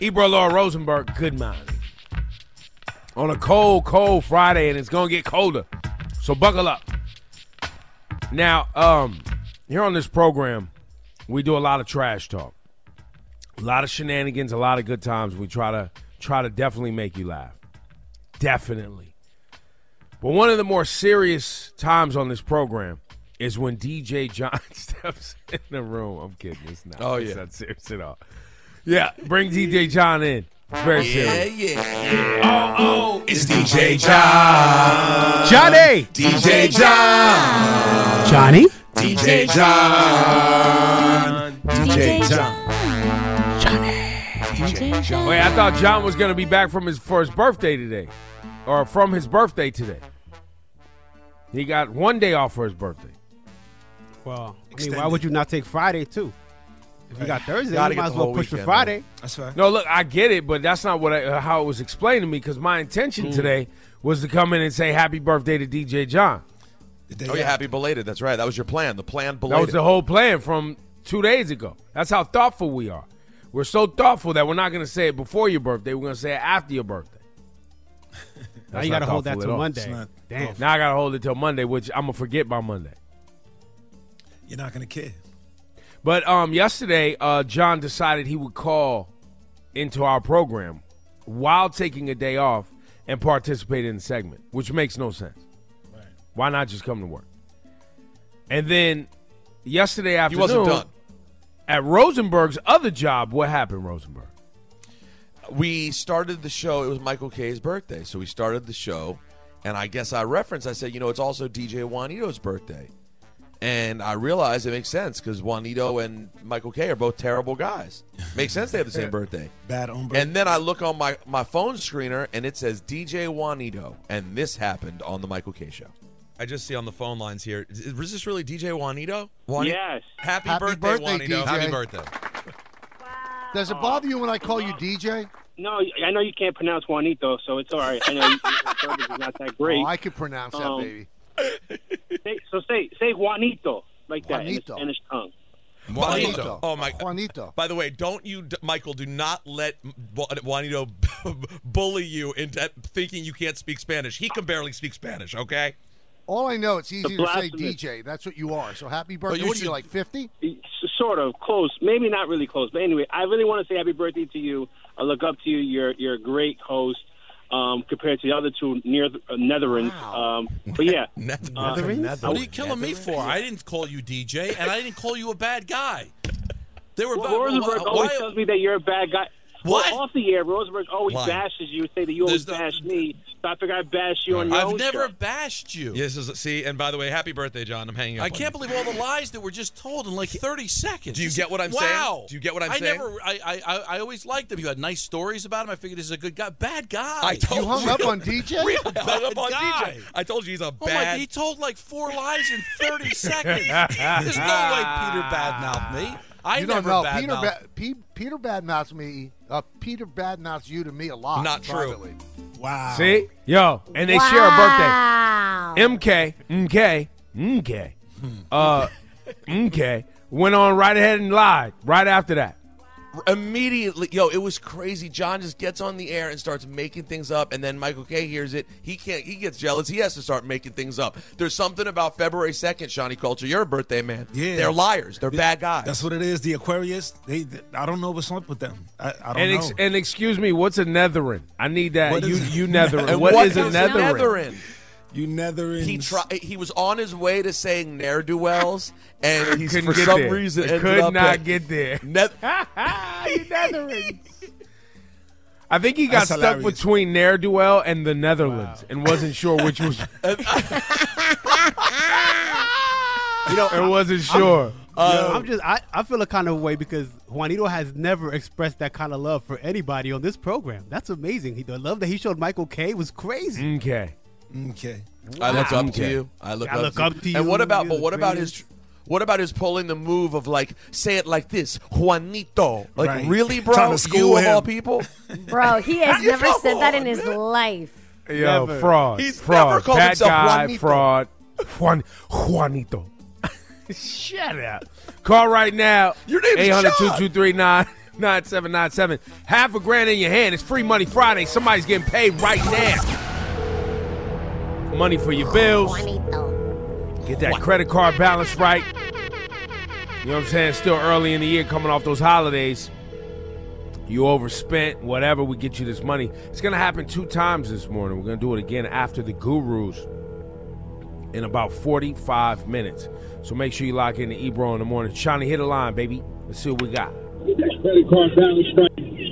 A: Ebro Laura Rosenberg, good man. On a cold, cold Friday, and it's gonna get colder. So buckle up. Now, um, here on this program, we do a lot of trash talk. A lot of shenanigans, a lot of good times. We try to try to definitely make you laugh. Definitely. But one of the more serious times on this program is when DJ John [laughs] steps in the room. I'm kidding. It's not.
G: Oh,
A: It's
G: yeah.
A: not serious at all. Yeah, bring DJ John in. It's very serious.
J: yeah. Yeah. Oh, oh, it's DJ John.
M: Johnny!
J: DJ John.
M: Johnny?
J: DJ John.
B: DJ
J: John.
A: Wait, I thought John was gonna be back from his for his birthday today, or from his birthday today. He got one day off for his birthday.
M: Well, I mean, why would you not take Friday too? If you got Thursday,
A: Gotta
M: you might as well push to
A: weekend,
M: Friday.
C: That's right.
A: No, look, I get it, but that's not what I, uh, how it was explained to me. Because my intention
G: Mm.
A: today was to come in and say happy birthday to DJ John.
G: Oh yeah, happy belated. That's right. That was your plan. The plan belated.
A: That was the whole plan from two days ago. That's how thoughtful we are. We're so thoughtful that we're not going to say it before your birthday. We're going to say it after your birthday.
M: Now you gotta hold that
A: thoughtful
M: till. Monday. Not Damn.
A: Now I got to hold it till Monday, which I'm going to forget by Monday.
C: You're not gonna care.
A: But um, yesterday, uh, John decided he would call into our program while taking a day off and participate in the segment, which makes no sense. Why not just come to work? And then yesterday
G: He
A: afternoon,
G: wasn't done.
A: at Rosenberg's other job, what happened, Rosenberg?
G: we started the show. It was Michael K's birthday, so we started the show, and I guess I referenced. I said, you know, it's also DJ Juanito's birthday, and I realized it makes sense because Juanito and Michael K are both terrible guys. Makes sense they have the same birthday.
C: Bad hombre.
G: And then I look on my my phone screener, and it says DJ Juanito, and this happened on the Michael K show.
L: I just see on the phone lines here. Is, is this really DJ Juanito?
O: Yes.
L: Happy,
O: Happy
L: birthday,
O: birthday,
L: Juanito.
O: DJ.
L: Happy birthday.
F: Does it bother you when I call you DJ?
O: No, I know you can't pronounce Juanito, so it's all right. I know you, your service is not that great.
F: Oh, I can pronounce that,
O: Um,
F: baby.
O: Say, so say say Juanito like that
F: Juanito.
O: in the Spanish tongue.
L: Juanito. Oh my
F: Juanito.
L: By the way, don't you, Michael? Do not let Juanito [laughs] bully you into thinking you can't speak Spanish. He can barely speak Spanish. Okay.
F: All I know, it's easy to say DJ. That's what you are. So happy birthday.
O: you
F: what are you, like 50?
O: Sort of close, maybe not really close, but anyway, I really want to say happy birthday to you. I look up to you. You're you're a great host um, compared to the other two near uh, Netherlands. Um, but yeah, [laughs] uh,
P: What are you killing me for? I didn't call you DJ, and I didn't call you a bad guy. They were
O: Well, Rosenberg
P: why-
O: always tells me that you're a bad guy.
P: What?
O: Well, off the air, Rosenberg always
P: Why?
O: bashes you, say that you always bash me. So I figure I bash you on your
P: I've
O: own
P: never
O: show.
P: bashed you.
L: Yes. Is, see, and by the way, happy birthday, John. I'm hanging up.
P: I
L: on
P: can't
L: you.
P: believe all the lies that were just told in like 30 seconds.
L: Do you get what I'm saying?
P: wow.
L: Do you get what I'm
P: I
L: saying?
P: never. I, I I I always liked him. You had nice stories about him. I figured he's a good guy. Bad guy.
L: I told
F: You hung up on DJ?
L: Real bad
P: Bad
L: up on
P: guy.
L: DJ. I told you he's a
P: Oh my!
L: bad.
P: He told like four lies in 30 seconds. [laughs] There's no way Peter badmouthed me. I
F: you
P: never
F: don't know. Peter,
P: badmouthed.
F: ba- Pe- Peter badmouths me. Uh, Peter badmouths you to me a lot.
L: Not true.
C: Wow.
A: See? Yo, and they share a birthday. MK, MK, MK, uh, MK went on right ahead and lied right after that.
G: Immediately, yo, it was crazy. John just gets on the air and starts making things up, and then Michael K hears it. He can't. He gets jealous. He has to start making things up. There's something about February second, Shani Kulture. You're a birthday man.
C: Yeah.
G: they're liars. They're bad guys.
C: That's what it is. The Aquarius. They. I don't know what's up with them. I, I don't
A: And,
C: know.
A: and excuse me, what's a netherin? I need that.
C: What
A: you
C: is-
A: you netherin. [laughs] What
G: what
A: is a
G: is a
A: netherin?
G: netherin?
C: You netherin.
G: He tried. He was on his way to saying ne'er do wells, and he's
A: Couldn't
G: for
A: get
G: some
A: there.
G: reason
A: It
G: ended
A: could
G: up
A: not
G: at
A: get there. [laughs]
G: Ne- [laughs]
A: you netherins. [laughs] I think he got
C: That's
A: stuck
C: hilarious.
A: between ne'er do well and the Netherlands and wasn't sure which was.
M: You know,
A: and wasn't sure.
M: Uh, I'm just I, I feel a kind of way because Juanito has never expressed that kind of love for anybody on this program. That's amazing. He, the love that he showed Michael K was crazy.
A: Okay.
C: Okay.
G: I look up to you. I look,
M: I
G: up,
M: look
G: to
M: up
G: you. And what about?
M: You're
G: But what about his? What about his pulling the move of like say it like this, Juanito? Like
C: Right.
G: really, bro?
C: Trying to school
G: you of all people? [laughs]
B: Bro, he has never
G: come
B: said that
G: on,
B: in his life.
A: Yo,
M: Never.
A: fraud.
G: He's
A: fraud.
G: never called
A: Bad
G: himself
A: guy,
G: Juanito.
A: fraud. Juan, Juanito. [laughs] Shut up. Call right now.
G: Your name is
A: 800
G: John.
A: 223 9797. Half a grand in your hand. It's Free Money Friday. Somebody's getting paid right now. Money for your bills. Get that credit card balance right. You know what I'm saying? Still early in the year, coming off those holidays. You overspent, whatever, we get you this money. It's going to happen two times this morning. We're going to do it again after the gurus in about 45 minutes. So make sure you lock in the Ebro in the morning. Shani, hit a line, baby. Let's see what we got.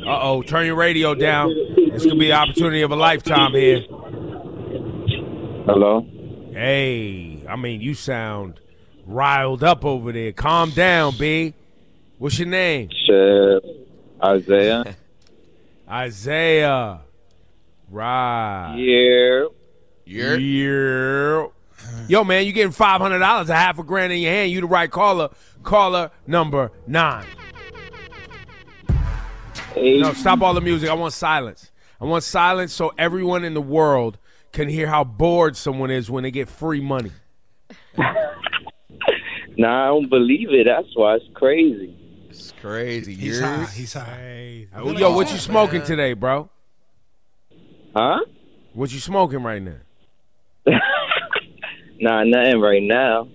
A: Uh oh, turn your radio down. This could be the opportunity of a lifetime here.
Q: Hello.
A: Hey, I mean, you sound riled up over there. Calm down, B. What's your name?
Q: Chef Isaiah. [laughs]
A: Isaiah. Right.
Q: Yeah.
A: Yeah. Yo, man, you getting five hundred dollars, a half a grand in your hand. You the right caller. Caller number nine.
Q: Hey.
A: No, stop all the music. I want silence. I want silence so everyone in the world can hear how bored someone is when they get free money. [laughs]
Q: Nah, I don't believe it. That's why it's crazy.
G: It's crazy.
C: He's
G: You're-
C: high. He's high.
A: Yo, what you smoking today, bro?
Q: Huh?
A: What you smoking right now? [laughs]
Q: Nah, nothing right now.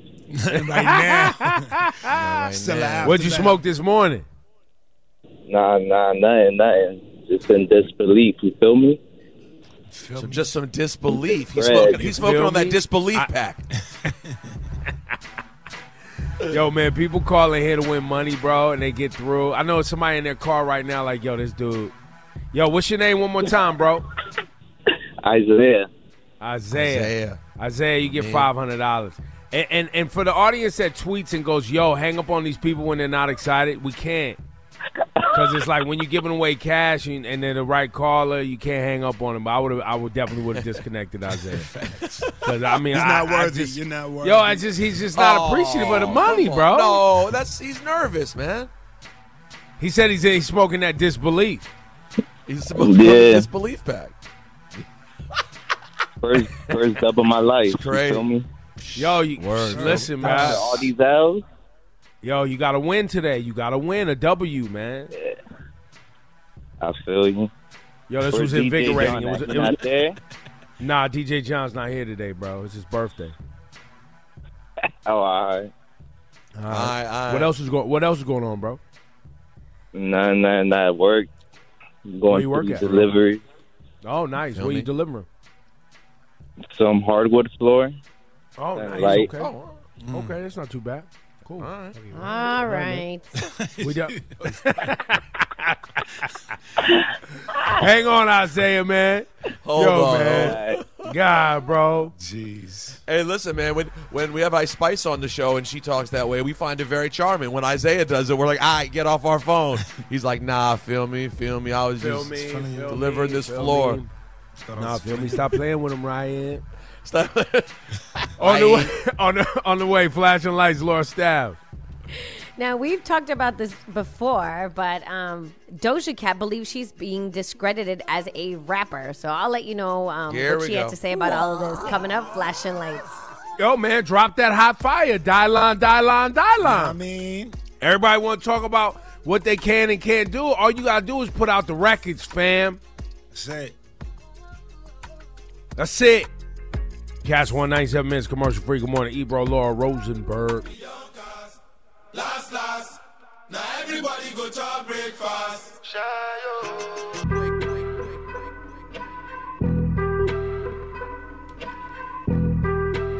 C: right now. [laughs] Still after
A: What'd you
C: that.
A: smoke this morning?
Q: Nah, nah, nothing, nothing. Just in disbelief. You feel me?
G: So just some disbelief. He's
Q: Fred,
G: smoking. He's smoking on that disbelief
A: I-
G: pack. [laughs]
A: Yo, man, people calling here to win money, bro, and they get through. I know somebody in their car right now, like, yo, this dude. Yo, what's your name one more time, bro?
Q: Isaiah.
A: Isaiah.
G: Isaiah.
A: Isaiah, you get
G: Man.
A: five hundred dollars. And, and and for the audience that tweets and goes, "Yo, hang up on these people when they're not excited," we can't. Because it's like when you're giving away cash and, and they're the right caller, you can't hang up on them. But I would I would definitely would have disconnected Isaiah. [laughs] Because I mean,
C: He's
A: I-
C: not
A: I
C: worthy.
A: just-
C: You're not worthy.
A: Yo, I just he's just not
G: Oh,
A: appreciative of the money, bro.
G: No, that's he's nervous, man.
A: He said he's, he's smoking that disbelief.
G: He's smoking on
Q: Yeah.
G: the disbelief pack. [laughs]
Q: First, first dub of my life.
G: Great.
Q: You feel me?
A: Yo, you,
G: Word.
A: listen,
Q: After
A: man.
Q: all these L's,
A: Yo, you got to win today. You got to win a W, man.
Q: I feel you.
A: Yo, this
Q: Where's
A: was invigorating.
Q: John
A: It was, it was,
Q: not there?
A: Nah, DJ John's not here today, bro. It's his birthday. [laughs]
Q: Oh, all right.
A: All
G: Aye, aye.
A: What else is going? What else is going on, bro?
Q: Nothing, nothing, not at work. Going
A: you
Q: to
A: work at?
Q: delivery.
A: Oh, nice.
G: Feel
A: Where you delivering?
Q: Some hardwood floor.
A: Oh, nice.
Q: light.
A: Okay. Okay, that's not too bad. Cool.
G: All right.
B: All right. [laughs]
A: We done. [laughs] Hang on, Isaiah, man.
G: Hold
A: Yo,
G: on.
A: man. God, bro.
C: Jeez.
G: Hey, listen, man. When when we have Ice Spice on the show and she talks that way, we find it very charming. When Isaiah does it, we're like, "All right, get off our phone." He's like, "Nah, feel me, feel me. I was
A: Feel
G: just
A: me.
G: delivering
A: me,
G: this
A: feel
G: floor."
A: me. Nah, feel me. Stop playing with him, Ryan.
G: Stop. [laughs]
A: On the way, on the on the way, flashing lights, Laura Stylez.
B: Now we've talked about this before, but um, Doja Cat believes she's being discredited as a rapper. So I'll let you know um,
G: Here
B: what she
G: go.
B: had to say about all of this coming up. Flashing lights.
A: Yo, man, drop that hot fire. Die line, die line, die.
C: I mean,
A: Everybody want to talk about what they can and can't do. All you gotta do is put out the records, fam.
C: That's it.
A: That's it. Cast one ninety seven minutes commercial free. Good morning, Ebro Laura Rosenberg.
N: Last, last. Now everybody go to breakfast.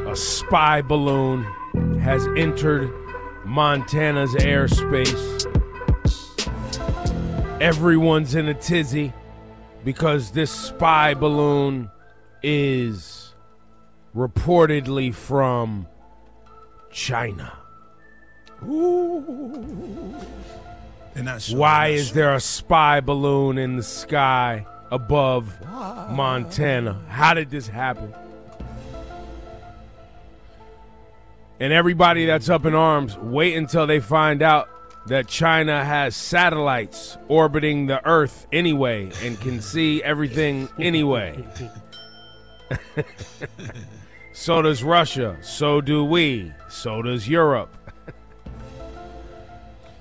A: A spy balloon has entered Montana's airspace. Everyone's in a tizzy because this spy balloon is reportedly from China.
C: Not.
A: Why is there a spy balloon in the sky above Montana? How did this happen? And everybody that's up in arms, wait until they find out that China has satellites orbiting the Earth anyway and can see everything anyway. [laughs] [laughs] so does Russia. So do we. So does Europe. [laughs]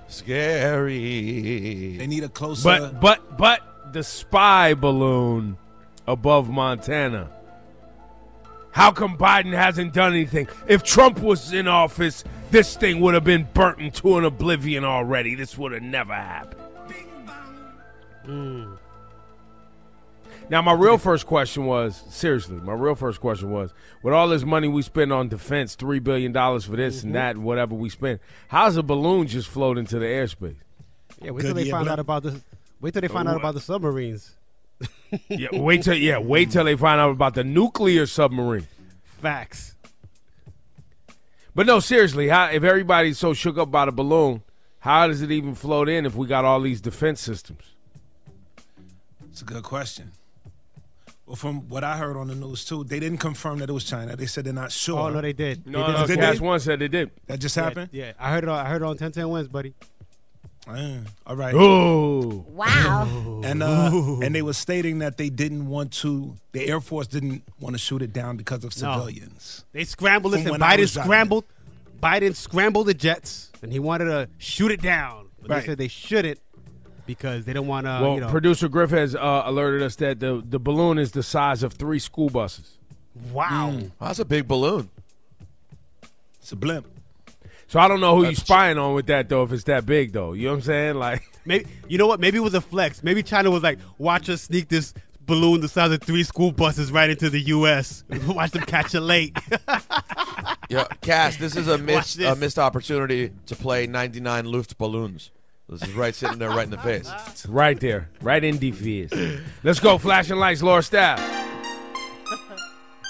G: Scary.
C: They need a closer.
A: But but but the spy balloon above Montana. How come Biden hasn't done anything? If Trump was in office, this thing would have been burnt into an oblivion already. This would have never happened. Hmm. Now, my real first question was seriously, my real first question was with all this money we spend on defense, $3 billion for this and mm-hmm. that and whatever we spend, how's a balloon just float into the airspace?
M: Yeah, wait till they find out about the. Wait till they find out about the submarines. [laughs]
A: yeah, wait till yeah, wait till they find out about the nuclear submarine.
M: Facts.
A: But no, seriously, how if everybody's so shook up by the balloon, how does it even float in if we got all these defense systems?
C: It's a good question. Well, from what I heard on the news too, they didn't confirm that it was China. They said they're not sure.
M: Oh no, they did.
A: No,
M: they
A: no,
M: did.
A: Cast One said they did.
C: That just
M: Yeah,
C: happened.
M: Yeah, I heard it. On, I heard it on 1010 wins, buddy.
C: Uh, all right.
A: Oh,
B: Wow. [laughs]
C: And uh, and they were stating that they didn't want to. The Air Force didn't want to shoot it down because of
M: No.
C: civilians.
M: They scrambled.
C: From
M: Listen,
C: when I
M: Biden
C: was driving
M: scrambled. Biden scrambled the jets, and he wanted to shoot it down. But
C: Right.
M: they said they shouldn't because they don't want to.
A: well,
M: you know,
A: producer Griff has uh, alerted us that the the balloon is the size of three school buses.
M: wow.
G: That's a big balloon.
C: It's a blimp.
A: So I don't know who you spying on with that though. If it's that big though, you know what I'm saying? Like, [laughs]
M: Maybe you know what? Maybe it was a flex. Maybe China was like, watch us sneak this balloon the size of three school buses right into the U.S. [laughs] watch them catch it late.
G: Yeah, Cass, this is a missed a missed opportunity to play 99 Luft balloons. This is right sitting there, right in the face.
A: right there, right in the face. Let's go, flashing lights, Laura Staff.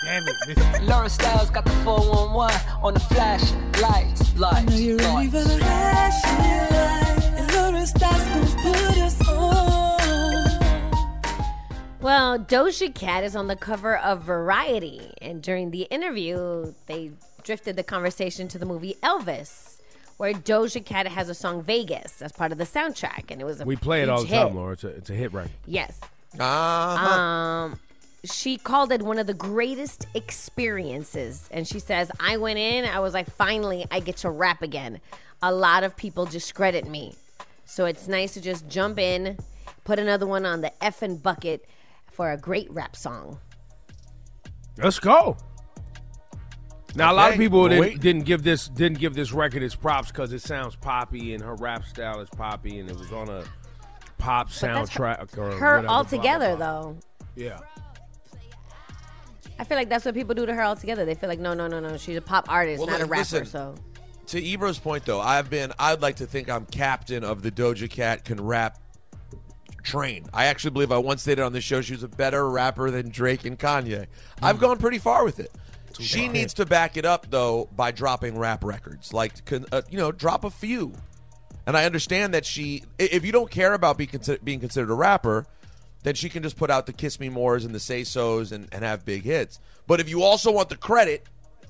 M: Damn it! This- [laughs]
H: Laura Stylez got the 411 on the flash lights, lights, lights.
B: Well, Doja Cat is on the cover of Variety, and during the interview, they drifted the conversation to the movie Elvis, where Doja Cat has a song Vegas as part of the soundtrack, and it was a
A: We play it all the
B: huge
A: time. Laura. It's a, it's a hit record.
B: Yes.
G: Uh-huh.
B: Um, she called it one of the greatest experiences. And she says, I went in, I was like, finally, I get to rap again. A lot of people discredit me. So it's nice to just jump in, put another one on the effing bucket for a great rap song.
A: Let's go. Now a lot of people didn't, didn't give this didn't give this record its props because it sounds poppy and her rap style is poppy and it was on a pop
B: But that's
A: soundtrack or
B: Her altogether
A: blah, blah, blah.
B: though.
A: Yeah.
B: I feel like that's what people do to her altogether. They feel like, no, no, no, no. She's a pop artist,
G: Well,
B: not a rapper.
G: listen,
B: so
G: To Ebro's point, though, I've been. I'd like to think I'm captain of the Doja Cat can rap train. I actually believe I once stated on this show she was a better rapper than Drake and Kanye. I've mm. gone pretty far with it. She needs to back it up though by dropping rap records, like con- uh, you know, drop a few. And I understand that she, if you don't care about being, consider- being considered a rapper, then she can just put out the Kiss Me Mores and the Say So's and, and have big hits. But if you also want the credit,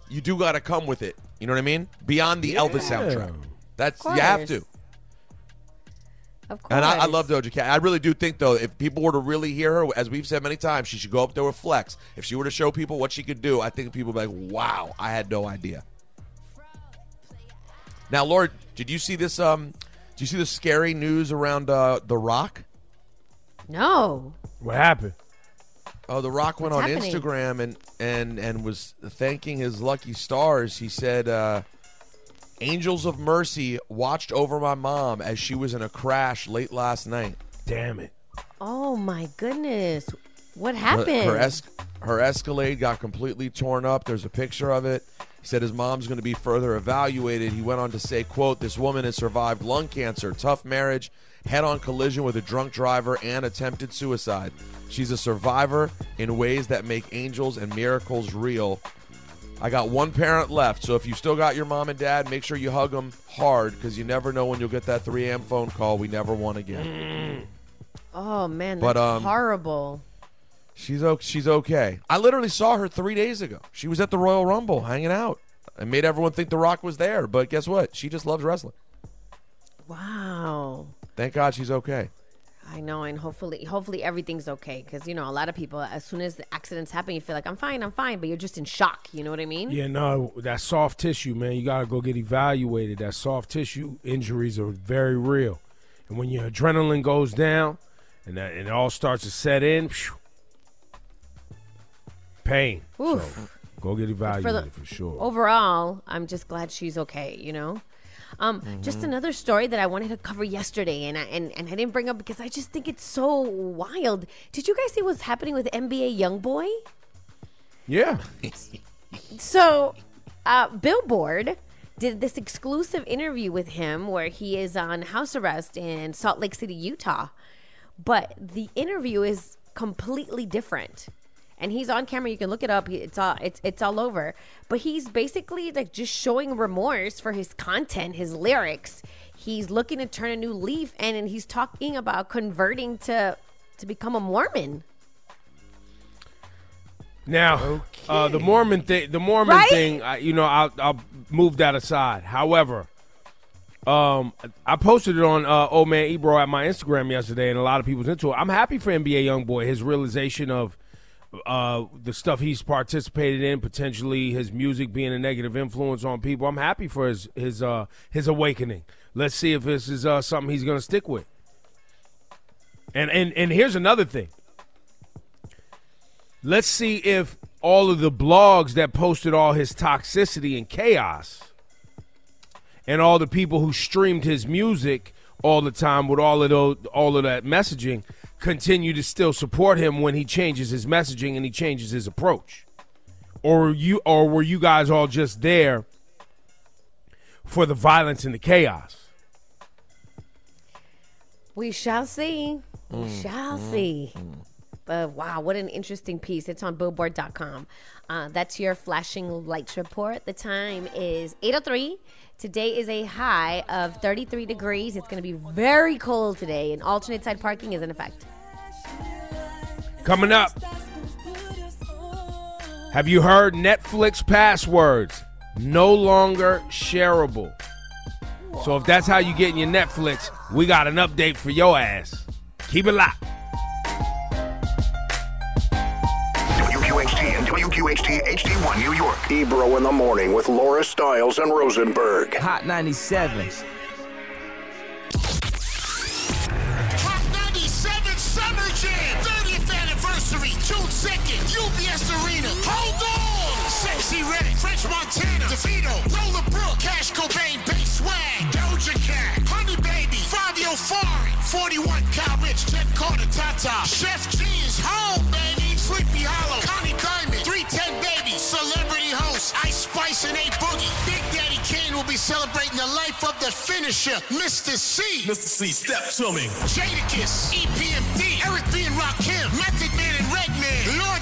G: you do got to come with it. You know what I mean? Beyond the Elvis soundtrack. That's you have to.
B: Of course.
G: And I, I love Doja Cat. I really do think though, if people were to really hear her, as we've said many times, she should go up there with Flex. If she were to show people what she could do, I think people would be like, "Wow, I had no idea." Now, Lord, did you see this? Um, Do you see the scary news around uh, The Rock?
B: No.
A: What happened?
G: Oh, The Rock went
B: What's
G: on
B: happening?
G: Instagram and, and, and was thanking his lucky stars. He said, uh, Angels of Mercy watched over my mom as she was in a crash late last night.
A: Damn it.
B: Oh my goodness. What
G: Her-
B: happened?
G: Her, es- her Escalade got completely torn up. There's a picture of it. He said his mom's going to be further evaluated. He went on to say, quote, this woman has survived lung cancer, tough marriage, head-on collision with a drunk driver, and attempted suicide. She's a survivor in ways that make angels and miracles real. I got one parent left, so if you still got your mom and dad, make sure you hug them hard because you never know when you'll get that 3 a.m. phone call we never want again.
B: oh man,
G: But,
B: that's
G: um,
B: horrible.
G: She's okay. She's okay. I literally saw her three days ago. She was at the Royal Rumble hanging out. I made everyone think The Rock was there, but guess what? She just loves wrestling.
B: Wow.
G: Thank God she's okay.
B: I know, and hopefully, hopefully everything's okay. Because you know, a lot of people, as soon as the accidents happen, you feel like I'm fine, I'm fine, but you're just in shock. You know what I mean?
A: Yeah, no, that soft tissue, man. You gotta go get evaluated. That soft tissue injuries are very real, and when your adrenaline goes down, and that, and it all starts to set in, phew, pain.
B: Oof.
A: So go get
B: For
A: evaluated
B: the-
A: for, sure.
B: Overall, I'm just glad she's okay. You know. Um, Just
A: Mm-hmm.
B: another story that I wanted to cover yesterday, and I, and, and I didn't bring up because I just think it's so wild. Did you guys see what's happening with NBA YoungBoy?
A: Yeah.
B: So, uh, Billboard did this exclusive interview with him where he is on house arrest in Salt Lake City, Utah. But the interview is completely different. And he's on camera. You can look it up. It's all it's it's all over. But he's basically like just showing remorse for his content, his lyrics. He's looking to turn a new leaf, and, and he's talking about converting to to become a Mormon.
A: Now, uh, the Mormon thing, the Mormon
B: Right?
A: thing, I, you know, I'll, I'll move that aside. However, um, I posted it on uh, Old Man Ebro at my Instagram yesterday, and a lot of people's into it. I'm happy for NBA YoungBoy, his realization of uh, the stuff he's participated in, potentially his music being a negative influence on people. I'm happy for his his uh, his awakening. Let's see if this is uh, something he's going to stick with. And and and here's another thing. Let's see if all of the blogs that posted all his toxicity and chaos and all the people who streamed his music all the time with all of those, all of that messaging continue to still support him when he changes his messaging and he changes his approach. Or you or were you guys all just there for the violence and the chaos?
B: We shall see. We
A: Mm,
B: shall
A: mm,
B: see. But wow, what an interesting piece. It's on billboard.com. Uh, that's your flashing lights report. The time is 8.03. Today is a high of 33 degrees. It's going to be very cold today, and alternate side parking is in effect.
A: Coming up. Have you heard Netflix passwords no longer shareable? So if that's how you get in your Netflix, we got an update for your ass. Keep it locked.
I: WQHT and WQHT HD1 New York. Ebro in the morning with Laura Stylez and Rosenberg.
H: Hot 97.
N: French Montana, DeVito, Lola Brooke, Cash Cobain, Bass Swag, Doja Cat, Honey Baby, Fivio Foreign, 41 Kyle Richh, Jenn Carter, Tata, Sheff G is home, baby, Sleepy Hollow, Connie Diamond, 310 Baby, Celebrity Host, Ice Spice and A Boogie. Big Daddy Kane will be celebrating the life of the finisher, Mr. Cee. Mr. Cee, step to me. Jadakiss, EPMD, Eric B. and Rakim, Method Man and Redman, Lord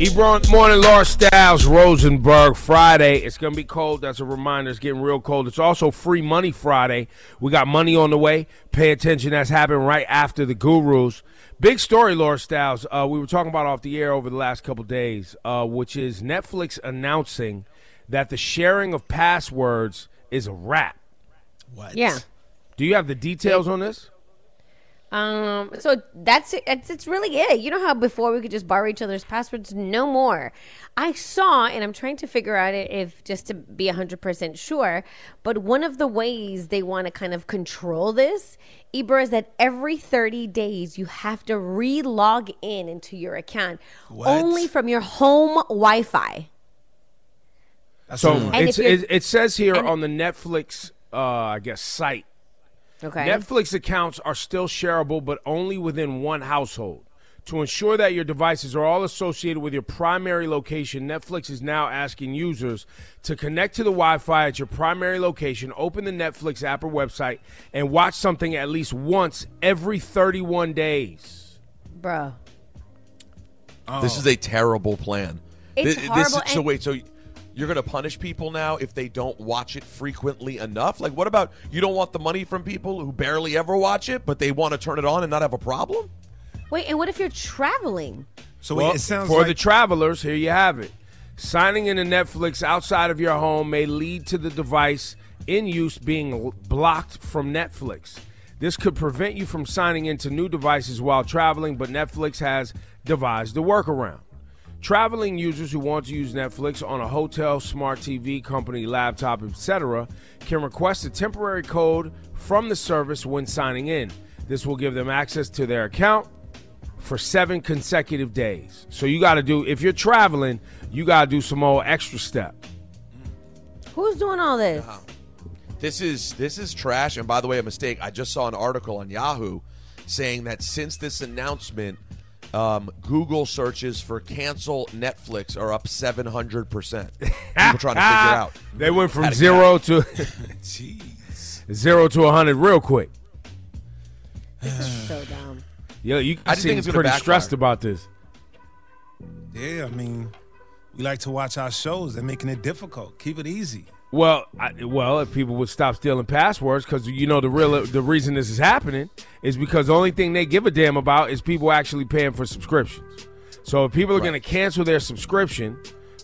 A: Ebron morning, Laura Stylez, Rosenberg Friday. It's gonna be cold. That's a reminder. It's getting real cold. It's also free money Friday. We got money on the way. Pay attention. That's happening right after the gurus. Big story, Laura Stylez. Uh, we were talking about off the air over the last couple days, uh, which is Netflix announcing that the sharing of passwords is a wrap.
C: What?
B: Yeah.
A: Do you have the details on this?
B: Um, so that's it. It's, it's really it. You know how before we could just borrow each other's passwords? No more. I saw, and I'm trying to figure out if just to be 100% sure, but one of the ways they want to kind of control this, Ebro, is that every 30 days you have to re log in into your account
C: What?
B: only from your home Wi Fi.
A: So
B: And
A: it's, it, it says here on the Netflix, uh, I guess, site.
B: Okay.
A: Netflix accounts are still shareable, but only within one household. To ensure that your devices are all associated with your primary location, Netflix is now asking users to connect to the Wi Fi at your primary location, open the Netflix app or website, and watch something at least once every 31 days.
B: Bro.
G: This is a terrible plan.
B: It's
G: Thi-
B: horrible,
G: so
B: and-
G: wait, so you're going to punish people now if they don't watch it frequently enough? Like, what about you don't want the money from people who barely ever watch it, but they want to turn it on and not have a problem?
B: Wait, and what if you're traveling?
C: So
A: Well,
C: wait, it sounds
A: for
C: like
A: the travelers, here you have it. Signing into Netflix outside of your home may lead to the device in use being blocked from Netflix. This could prevent you from signing into new devices while traveling, but Netflix has devised a workaround. Traveling users who want to use Netflix on a hotel, smart TV, company, laptop, etc., can request a temporary code from the service when signing in. This will give them access to their account for seven consecutive days. So you got to do if you're traveling, you got to do some more extra step.
B: Who's doing all this? Uh-huh.
G: This is this is trash. And by the way, a mistake. I just saw an article on Yahoo saying that since this announcement, um, Google searches for cancel Netflix are up seven hundred percent. People trying to figure [laughs] out.
A: They went from
G: how to
A: zero to [laughs] zero to a hundred real quick. [sighs]
B: This is so dumb.
A: Yeah, you
G: I just think
A: seem
G: it's gonna
A: pretty
G: backfire.
A: stressed about this.
C: Yeah, I mean, we like to watch our shows. They're making it difficult. Keep it easy.
A: Well, I, well, if people would stop stealing passwords, because you know the real the reason this is happening is because the only thing they give a damn about is people actually paying for subscriptions. So if people are going to cancel their subscription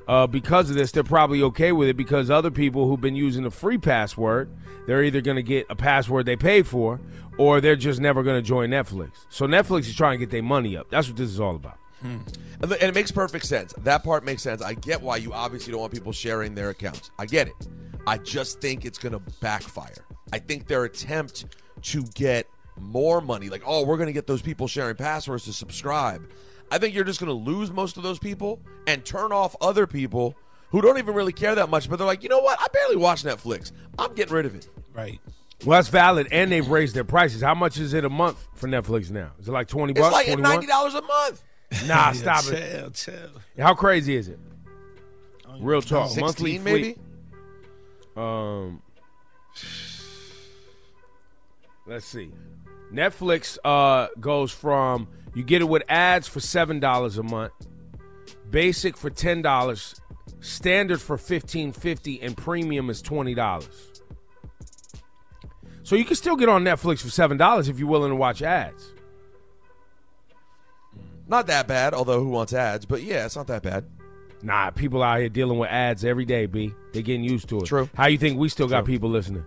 A: uh, because of this, they're probably okay with it because other people who've been using a free password, they're either going to get a password they pay for, or they're just never going to join Netflix. So Netflix is trying to get their money up. That's what this is all about.
G: The- and it makes perfect sense. That part makes sense. I get why you obviously don't want people sharing their accounts. I get it. I just think it's going to backfire. I think their attempt to get more money, like, oh, we're going to get those people sharing passwords to subscribe. I think you're just going to lose most of those people and turn off other people who don't even really care that much, but they're like, you know what? I barely watch Netflix. I'm getting rid of it.
C: Right.
A: Well, that's valid, and they've raised their prices. How much is it a month for Netflix now? Is it like twenty bucks?
G: It's like
A: ninety
G: dollars a month.
A: Nah, [laughs]
C: Yeah,
A: stop
C: chill,
A: it.
C: chill.
A: How crazy is it? Real talk.
G: 16
A: Monthly
G: maybe?
A: fleet. Um, let's see. Netflix uh goes from you get it with ads for seven dollars a month, basic for ten dollars, standard for fifteen fifty, and premium is twenty dollars. So you can still get on Netflix for seven dollars if you're willing to watch ads.
G: Not that bad, although who wants ads? But yeah, it's not that bad.
A: Nah, people out here dealing with ads every day, B. They're getting used to it.
G: True.
A: How you think we still got
G: True.
A: people listening?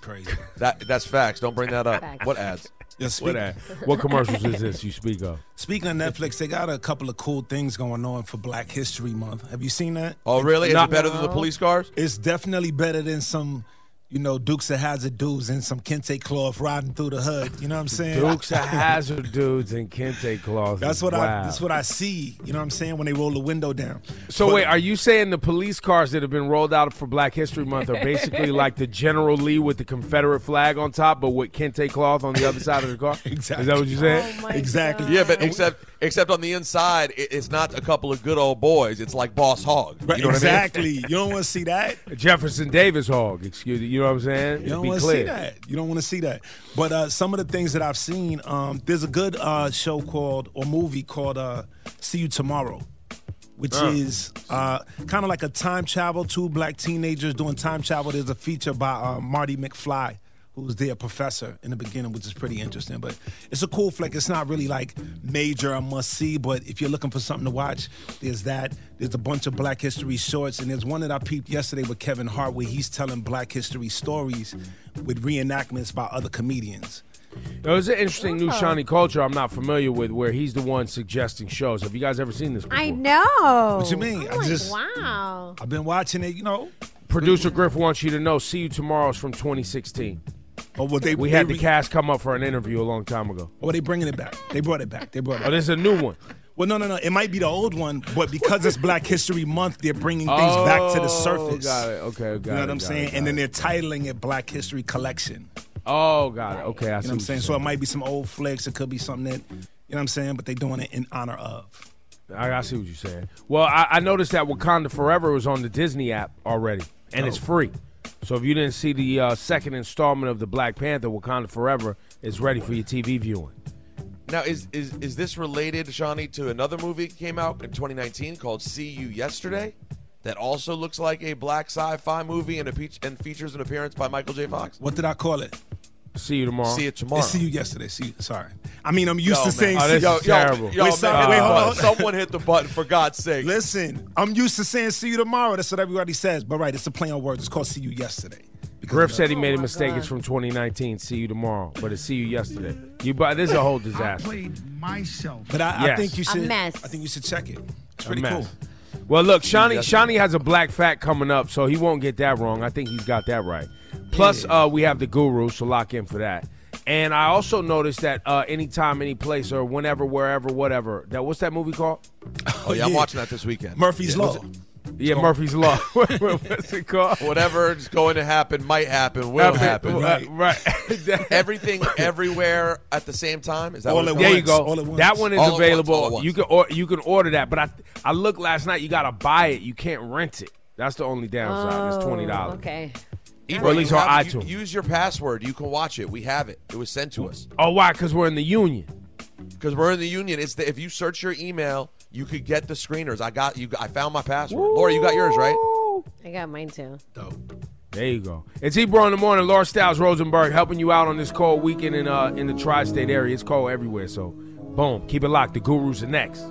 C: Crazy. [laughs]
G: That that's facts. Don't bring that up.
B: Facts.
G: What ads?
C: Yeah,
A: What, ad? what commercials is this you speak of?
C: Speaking of Netflix, they got a couple of cool things going on for Black History Month. Have you seen that?
G: Oh, really? Is
A: No.
G: it better than the police cars?
C: It's definitely better than some, you know, Dukes of Hazzard dudes and some Kente cloth riding through the hood. You know what I'm saying?
A: Dukes of Hazzard dudes and Kente cloth.
C: That's what I. That's what I see. You know what I'm saying when they roll the window down.
A: So
C: But-
A: wait, are you saying the police cars that have been rolled out for Black History Month are basically [laughs] like the General Lee with the Confederate flag on top, but with Kente cloth on the other side of the car?
C: Exactly. [laughs]
A: Is that what you said?
B: Oh my
C: Exactly.
B: God.
G: Yeah, but except except on the inside, it, it's not a couple of good old boys. It's like Boss Hogg. You
C: Right,
G: know what
C: exactly. You don't want to see that. [laughs]
A: Jefferson Davis Hogg. Excuse me. You know what I'm saying?
C: You don't want to see that. You don't want to see that. But uh, some of the things that I've seen, um, there's a good uh, show called or movie called uh, "See You Tomorrow," which
A: Uh.
C: is uh, kind of like a time travel. Two black teenagers doing time travel. There's a feature by uh, Marty McFly, who's their professor in the beginning, which is pretty interesting. But it's a cool flick. It's not really like major, a must see. But if you're looking for something to watch, there's that. There's a bunch of Black History shorts, and there's one that I peeped yesterday with Kevin Hart, where he's telling Black History stories with reenactments by other comedians.
A: There's an interesting new oh. Shani Kulture I'm not familiar with, where he's the one suggesting shows. Have you guys ever seen this? Before?
B: I know.
C: What you mean?
B: I'm
C: I
B: like,
C: just-
B: wow.
C: I've been watching it, you know.
A: Producer Griff wants you to know. See you tomorrow's from 2016.
C: Oh, well, they
A: we
C: they
A: had the cast come up for an interview a long time ago.
C: Oh, they bringing it back. They brought it back. They brought it.
A: Oh, this is a new one.
C: Well, no, no, no. It might be the old one, but because it's Black History Month, they're bringing things back to the surface.
A: Oh, got it. Okay, got
C: you know
A: it,
C: what I'm saying?
A: it,
C: and then they're titling it Black History Collection.
A: Oh, got it. Okay, I see
C: You know what I'm saying? So it might be some old flicks. It could be something that, you know what I'm saying? But they're doing it in honor of.
A: I, I see what you're saying. Well, I, I noticed that Wakanda Forever was on the Disney app already, and it's
C: Oh.
A: free. So if you didn't see the uh, second installment of the Black Panther, Wakanda Forever is ready for your TV viewing.
G: Now, is is is this related, Shani, to another movie that came out in 2019 called "See You Yesterday"? That also looks like a black sci-fi movie and, a pe- and features an appearance by Michael J. Fox.
C: What did I call it?
A: See you tomorrow.
G: See you tomorrow.
C: It's see you yesterday. See you. Sorry. I mean, I'm used
G: Yo,
C: to
G: man.
C: saying.
G: Oh,
C: see-
G: this is terrible. Yo,
C: wait,
G: man,
C: wait, hold on. [laughs]
G: someone hit the button for God's sake.
C: Listen, I'm used to saying "see you tomorrow." That's what everybody says. But right, it's a play on words. It's called "see you yesterday."
A: Griff said he made a oh, mistake. It's from 2019. See you tomorrow, but it's see you yesterday. You, but this is a whole disaster.
F: Played myself.
C: But I, I
A: Yes.
C: think you
A: A
C: should.
B: mess.
C: I think you should check it. It's
A: A
C: pretty
A: mess.
C: cool.
A: Well, look, Shani,
C: Yes.
A: Shani has a black fact coming up, so he won't get that wrong. I think he's got that right. Plus, uh, we have the guru, so lock in for that. And I also noticed that uh, anytime, any place, or whenever, wherever, whatever. That what's that movie called?
G: Oh yeah, I'm watching that this weekend.
C: Murphy's
G: Yeah.
C: Law.
A: Yeah, Murphy's Law. [laughs] what's it called?
G: Whatever is going to happen might happen, will
A: Happen-
G: happen.
A: uh, right. [laughs]
G: Everything, everywhere at the same time. Is that
C: All
G: what
C: at
G: it's
A: There you
G: called?
A: go. That one is
G: All at once,
A: available.
G: all once.
A: you can or, you can order that, but I I looked last night. You gotta buy it. You can't rent it. That's the only downside. it's twenty dollars.
B: Oh, Okay.
G: Ebro,
A: Or at least
G: you
A: on
G: have- you-
A: iTunes.
G: use your password. You can watch it. We have it. It was sent to us.
A: Oh, why? Because we're in the union.
G: Because we're in the union. It's the, if you search your email, you could get the screeners. I got you. I found my password. Laura, you got yours right?
B: I got mine too.
A: There you go. It's Ebro in the morning. Laura Stylez Rosenberg helping you out on this cold weekend in uh in the tri-state area. It's cold everywhere. So, boom, keep it locked. The Gurus are next.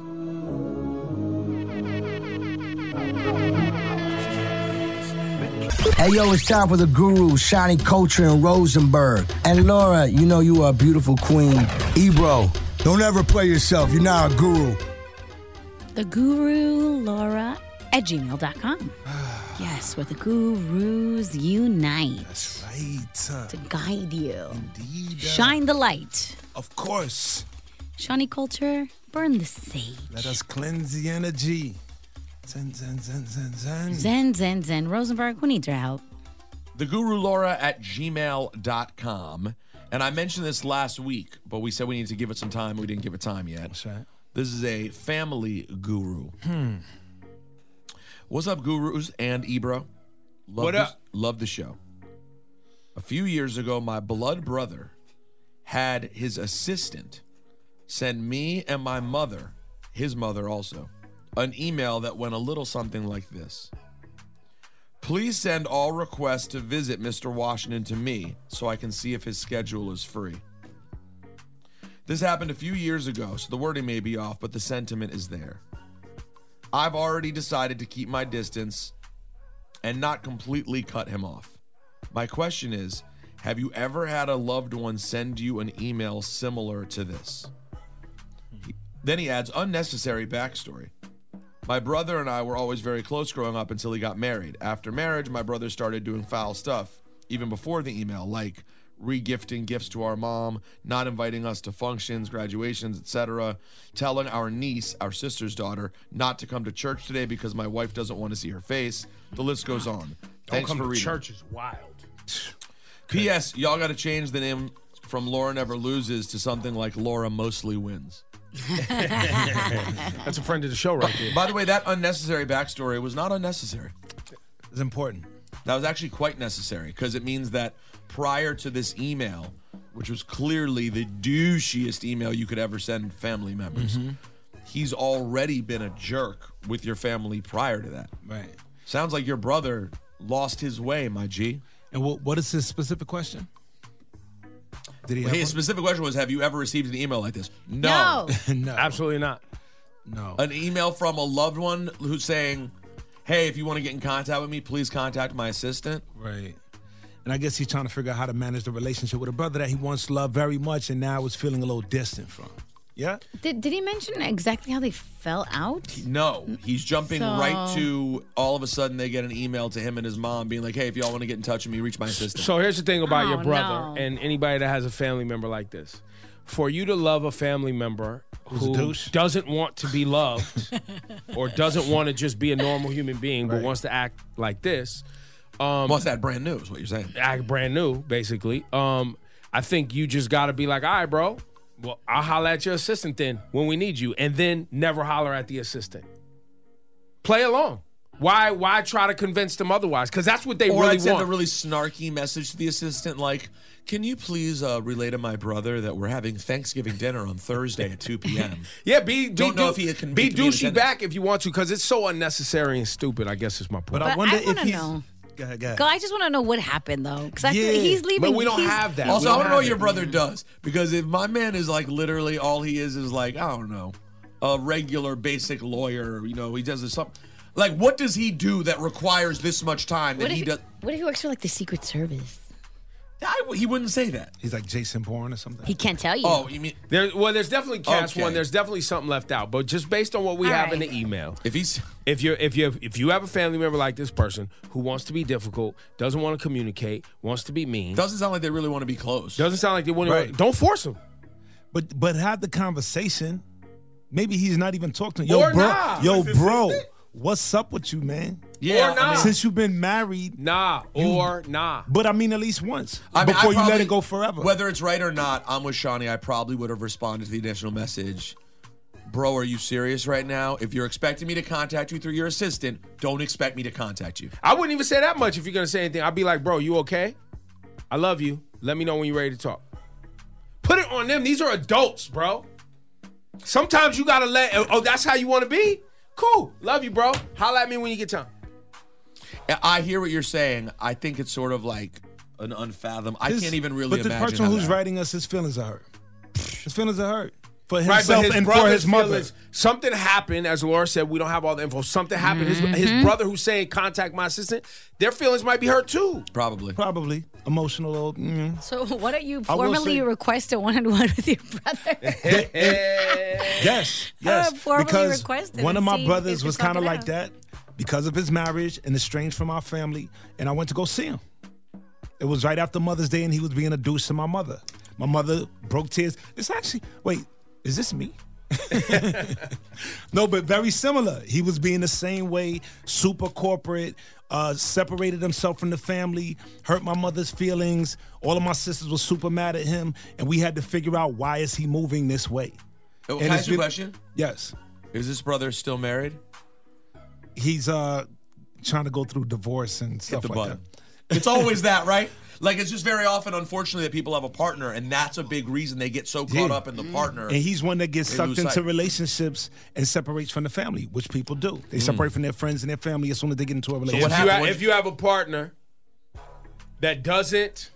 R: Hey yo, it's time for the guru, Shani Kulture and Rosenberg. And Laura, you know you are a beautiful queen. Ebro, don't ever play yourself. You're not a guru.
S: The Guru Laura at gmail.com. [sighs] yes, where the gurus unite. That's
C: right.
S: To guide you. Indeed. Uh, Shine the light.
C: Of course.
S: Shani Kulture, burn the sage.
C: Let us cleanse the energy. Zen, zen, zen, zen, zen.
S: Zen, zen, zen. Rosenberg, who needs your help?
P: The Guru Laura at gmail.com. And I mentioned this last week, but we said we need to give it some time. We didn't give it time yet.
C: That's right.
P: This is a family guru.
C: Hmm.
P: What's up, gurus and Ebro? Love
A: What up?
P: Love the show. A few years ago, my blood brother had his assistant send me and my mother, his mother also, an email that went a little something like this. Please send all requests to visit Mr. Washington to me so I can see if his schedule is free. This happened a few years ago, so the wording may be off, but the sentiment is there. I've already decided to keep my distance and not completely cut him off. My question is Have you ever had a loved one send you an email similar to this? Then he adds unnecessary backstory. My brother and I were always very close growing up until he got married. After marriage, my brother started doing foul stuff, even before the email, like regifting gifts to our mom, not inviting us to functions, graduations, etc., telling our niece, our sister's daughter, not to come to church today because my wife doesn't want to see her face. The list goes on.
A: Don't come
P: for
A: to
P: reading.
A: church is wild.
P: P.S. Y'all got to change the name from Laura Never Loses to something like Laura Mostly Wins.
A: That's a friend of the show right there.
P: By the way, that unnecessary backstory was not unnecessary.
C: It's important.
G: That was actually quite necessary because it means that prior to this email, which was clearly the douchiest email you could ever send family members,
C: Mhm.
G: he's already been a jerk with your family prior to that.
C: Right.
G: Sounds like your brother lost his way, my G.
C: And what what is his specific question? Did he have
G: His
C: one?
G: specific question was Have you ever received an email like this? No. [laughs]
C: no.
A: Absolutely not.
C: No.
G: An email from a loved one who's saying, Hey, if you want to get in contact with me, please contact my assistant.
C: Right. And I guess he's trying to figure out how to manage the relationship with a brother that he once loved very much and now is feeling a little distant from. Yeah?
S: Did, did he mention exactly how they fell out?
G: No, he's jumping
S: So-
G: right to all of a sudden they get an email to him and his mom being like, Hey, if y'all want to get in touch with me, reach my assistant.
A: So here's the thing about your
S: Oh,
A: brother
S: no.
A: and anybody that has a family member like this. For you to love a family member who doesn't want to be loved [laughs] or doesn't want to just be a normal human being but wants to act like this. Um,
G: What's that brand new is what you're saying.
A: Act brand new, basically. Um, I think you just got to be like, all right, bro. Well, I'll holler at your assistant then when we need you, and then never holler at the assistant. Play along. Why? Why try to convince them otherwise? Because that's what they
G: or
A: really
G: I'd send
A: want.
G: a really snarky message to the assistant like, Can you please uh, relay to my brother that we're having Thanksgiving dinner on Thursday at 2 p.m.? [laughs]
A: Yeah, be, be
G: Don't know
A: dou-
G: if he can
A: be
G: he can be
A: douchey back if you want to, because it's so unnecessary and stupid. I guess is my point.
C: But, I wonder
S: I
C: if
S: wanna
C: he's.
S: know.
C: Go ahead, go ahead.
S: I just want to know what happened though, because I feel
C: Yeah,
S: he's leaving.
A: but we don't
S: he's-
A: have that.
G: Also, I want to know what your
A: it.
G: brother does because if my man is like literally all he is is like I don't know, a regular basic lawyer. You know, he does this something. Like, what does he do that requires this much time that
S: What if,
G: he does?
S: what if he works for like the Secret Service?
G: I, he wouldn't say that.
C: He's like Jason Bourne or something.
S: He can't tell you.
G: Oh, you mean
A: There, well, there's definitely cast
G: Okay.
A: one. There's definitely something left out. But just based on what we
S: All
A: have in the email,
G: if he's
A: if you're if you if you have a family member like this person who wants to be difficult, doesn't want to communicate, wants to be mean,
G: doesn't sound like they really want to be close.
A: doesn't sound like they want
C: Right.
A: to. Don't force them.
C: But but have the conversation. Maybe he's not even talking. Yo,
A: Or
C: bro.
A: nah.
C: Yo, bro. What's up with you, man?
G: Yeah,
A: Or nah.
C: Since you've been married,
A: Nah,
C: You-
A: or nah.
C: but I mean at least once
G: I mean, I
C: before you let it go forever.
G: Whether it's right or not, I'm with Shani. I probably would have responded to the initial message. Bro, are you serious right now? If you're expecting me to contact you through your assistant, don't expect me to contact you.
A: I wouldn't even say that much if you're gonna say anything. I'd be like, bro, you okay? I love you. Let me know when you're ready to talk. Put it on them. These are adults, bro. Sometimes you gotta let. Oh, that's how you want to be. Cool. Love you, bro. Holla at me when you get time.
G: I- I hear what you're saying. I think it's sort of like an unfathom. I
C: His-
G: can't even really
C: But the
G: imagine.
C: person
G: how
C: who's
G: that-
C: writing us, his feelings are hurt. His feelings are hurt for
A: Right,
C: himself
A: but his
C: and for
A: brother's
C: his mother.
A: feelings- Something happened, as Laura said. We don't have all the info. Something happened. His,
C: Mm-hmm.
A: his brother, who's saying contact my assistant, their feelings might be hurt too.
G: Probably.
C: Probably emotional. Old, mm.
S: So why don't you
C: I will
S: formally
C: say-
S: request a one-on-one with your brother? [laughs]
C: Yes, yes.
S: formally
C: because
S: request it
C: one of
S: and
C: my
S: see
C: brothers
S: if
C: was kind of
S: working
C: like
S: out.
C: that because of his marriage and estranged from our family, and I went to go see him. It was right after Mother's Day, and he was being a douche to my mother. My mother broke tears. It's actually wait, is this me? [laughs] no, but very similar. He was being the same way, super corporate, uh, separated himself from the family, hurt my mother's feelings. All of my sisters were super mad at him, and we had to figure out why is he moving this way.
G: Oh,
C: And
G: Can I ask you a question?
C: Yes.
G: Is this brother still married?
C: He's uh trying to go through divorce and
G: Hit
C: stuff
G: the
C: like
G: button.
C: that.
G: It's always [laughs] that, right? Like it's just very often, unfortunately, that people have a partner, and that's a big reason they get so caught
C: Yeah.
G: up in the partner.
C: And he's one that gets sucked into
G: sight.
C: relationships and separates from the family, which people do.
G: Mm.
C: They separate from their friends and their family as soon as they get into a
A: if,
C: relationship.
A: you ha- if you have a partner that doesn't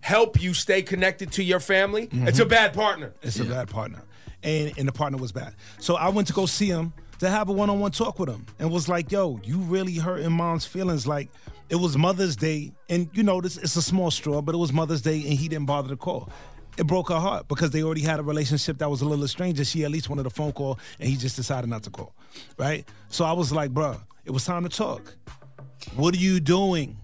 A: help you stay connected to your family, it's a bad partner.
C: Mm-hmm. It's a bad partner. And and the partner was bad. So I went to go see him to have a one-on-one talk with him and was like, yo, you really hurting mom's feelings. Like it was Mother's Day, and you know this it's a small straw, but it was Mother's Day and he didn't bother to call. It broke her heart because they already had a relationship that was a little estranged. and She at least wanted a phone call, and he just decided not to call. Right? So I was like, bruh, it was time to talk. What are you doing?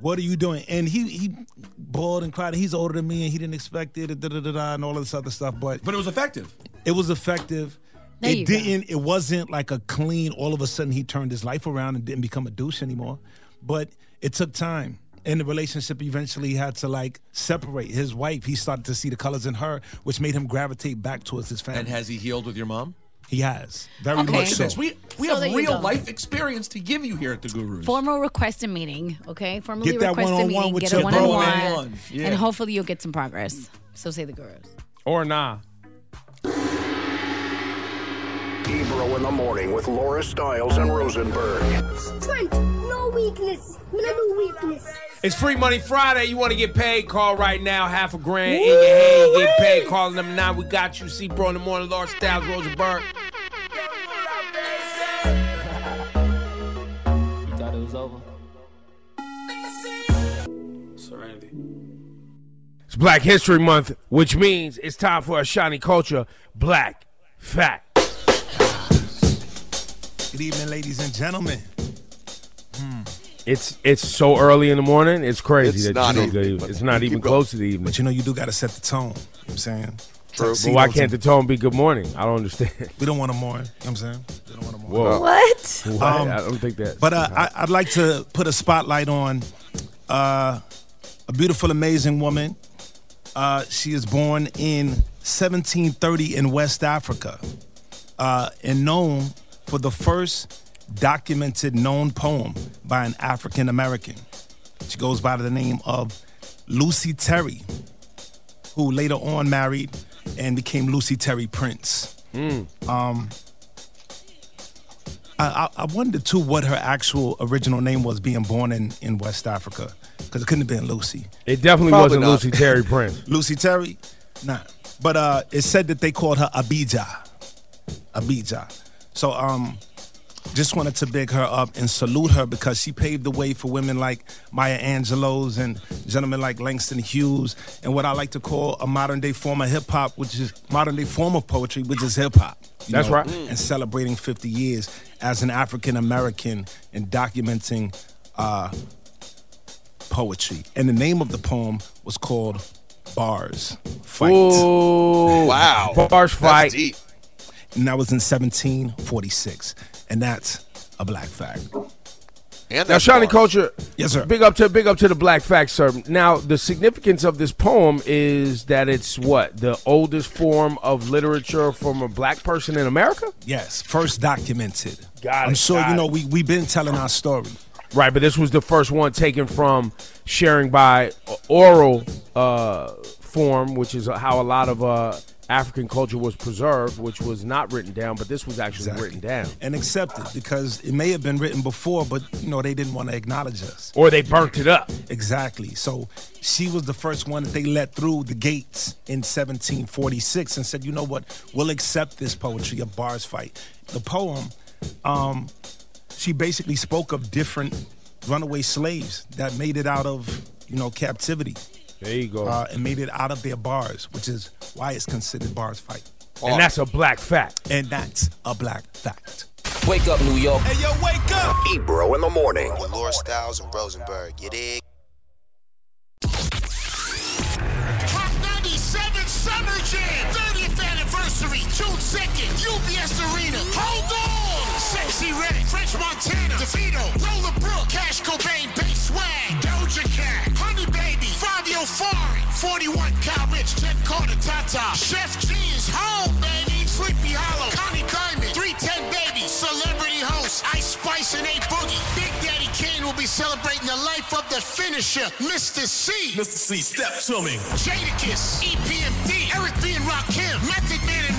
C: What are you doing? And he he bawled and cried. He's older than me, and he didn't expect it, and da da da da, and all of this other stuff. But
G: but it was effective.
C: It was effective.
S: There
C: it didn't. It wasn't like a clean. All of a sudden, he turned his life around and didn't become a douche anymore. But it took time, and the relationship eventually had to like separate. His wife, he started to see the colors in her, which made him gravitate back towards his family.
G: and has he healed with your mom?
C: He has very
S: Okay.
C: much so.
P: We we
S: So
P: have real life experience to give you here at the Gurus.
S: Formal request a meeting, okay? Formally
C: Get that
S: request a
C: one-on-one
S: meeting,
C: with
S: get
C: your
S: a
C: bro,
S: one-on-one,
P: man. Yeah.
S: and hopefully you'll get some progress. So say the gurus.
A: Or nah.
I: Ebro in the morning with Laura Stylez and Rosenberg.
N: Strength, no weakness. No weakness.
A: It's Free Money Friday. You want to get paid? Call right now. Half a grand in your hand. Get paid. Calling number nine. We got you. See, bro, in the morning. Laura Stylez, Rosenberg.
H: You thought it was over? Serenity.
A: It's Black History Month, which means it's time for a Shani Kulture Black Fact.
C: Good evening, ladies and gentlemen.
A: It's it's so early in the morning. It's crazy
C: It's
A: that
C: not
A: you know,
C: evening,
A: the- it's not even
C: keep
A: close to the evening.
C: But you know, you do got to set the tone. You know what I'm saying?
A: But why can't the tone be good morning? I don't understand. [laughs]
C: We don't want to mourn. You know what I'm saying? We don't want to mourn.
A: Whoa.
B: What?
A: What?
C: Um,
A: I don't think that.
C: But uh, I, I'd like to put a spotlight on uh, a beautiful, amazing woman. Uh, she is born in 1730 in West Africa uh, and known for the first documented known poem by an African American. She goes by the name of Lucy Terry, who later on married and became Lucy Terry Prince. Um, I, I I wonder too what her actual original name was being born in, in West Africa because it couldn't have been Lucy.
A: It definitely
C: Probably
A: wasn't
C: not.
A: Lucy Terry [laughs] Prince.
C: Lucy Terry, nah. But uh, it said that they called her Abijah, Abijah. So um, just wanted to big her up and salute her because she paved the way for women like Maya Angelou's and gentlemen like Langston Hughes and what I like to call a modern day form of hip hop, which is modern day form of poetry, which is hip hop.
A: That's
C: know,
A: right.
C: And celebrating 50 years as an African American and documenting uh, poetry. And the name of the poem was called Bars Fight.
A: Ooh.
G: Wow.
A: Bars
G: That's
A: fight.
G: Deep.
C: And that was in 1746. And that's a black fact.
G: And
A: Now,
G: that's Shani.
A: Kulture.
C: Yes, sir.
A: Big up to big up to the Black Fact, sir. Now, the significance of this poem is that it's what the oldest form of literature from a black person in America.
C: Yes, first documented.
A: Got
C: I'm sure you know
A: it.
C: we we've been telling our story.
A: Right, but this was the first one taken from sharing by oral uh, form, which is how a lot of uh, African culture was preserved, which was not written down, but this was actually
C: Exactly.
A: written down.
C: And accepted because it may have been written before, but you know they didn't want to acknowledge us.
A: Or they burnt it up.
C: Exactly. So she was the first one that they let through the gates in 1746 and said, you know what, we'll accept this poetry of bars fight. The poem, um, she basically spoke of different runaway slaves that made it out of, you know, captivity.
A: There you go.
C: Uh, and made it out of their bars, which is why it's considered bars fight.
A: and that's a black fact.
C: And that's a black fact.
H: Wake up, New York.
C: Hey, yo, wake up!
I: Ebro in the morning.
T: With Laura Stylez and Rosenberg, you dig?
N: Hot 97 Summer Jam, 30th anniversary, June 2nd, UBS Arena. Hold on! Sexyy Red, French Montana, DeVito, Lola Brooke, Cash Cobain, Bass Swag, Doja Cat, Honey Baby, Foreign, 41 Kyle Richh, Jenn Carter, Tata, Sheff G's, Home Baby, Sleepy Hollow, Connie Diamond, 310 Baby, Celebrity Host, Ice Spice and A Boogie. Big Daddy Kane will be celebrating the life of the finisher, Mr. Cee. Mr. Cee, step to me. Jadakiss, EPMD, Eric B. and Rakim, Method Man and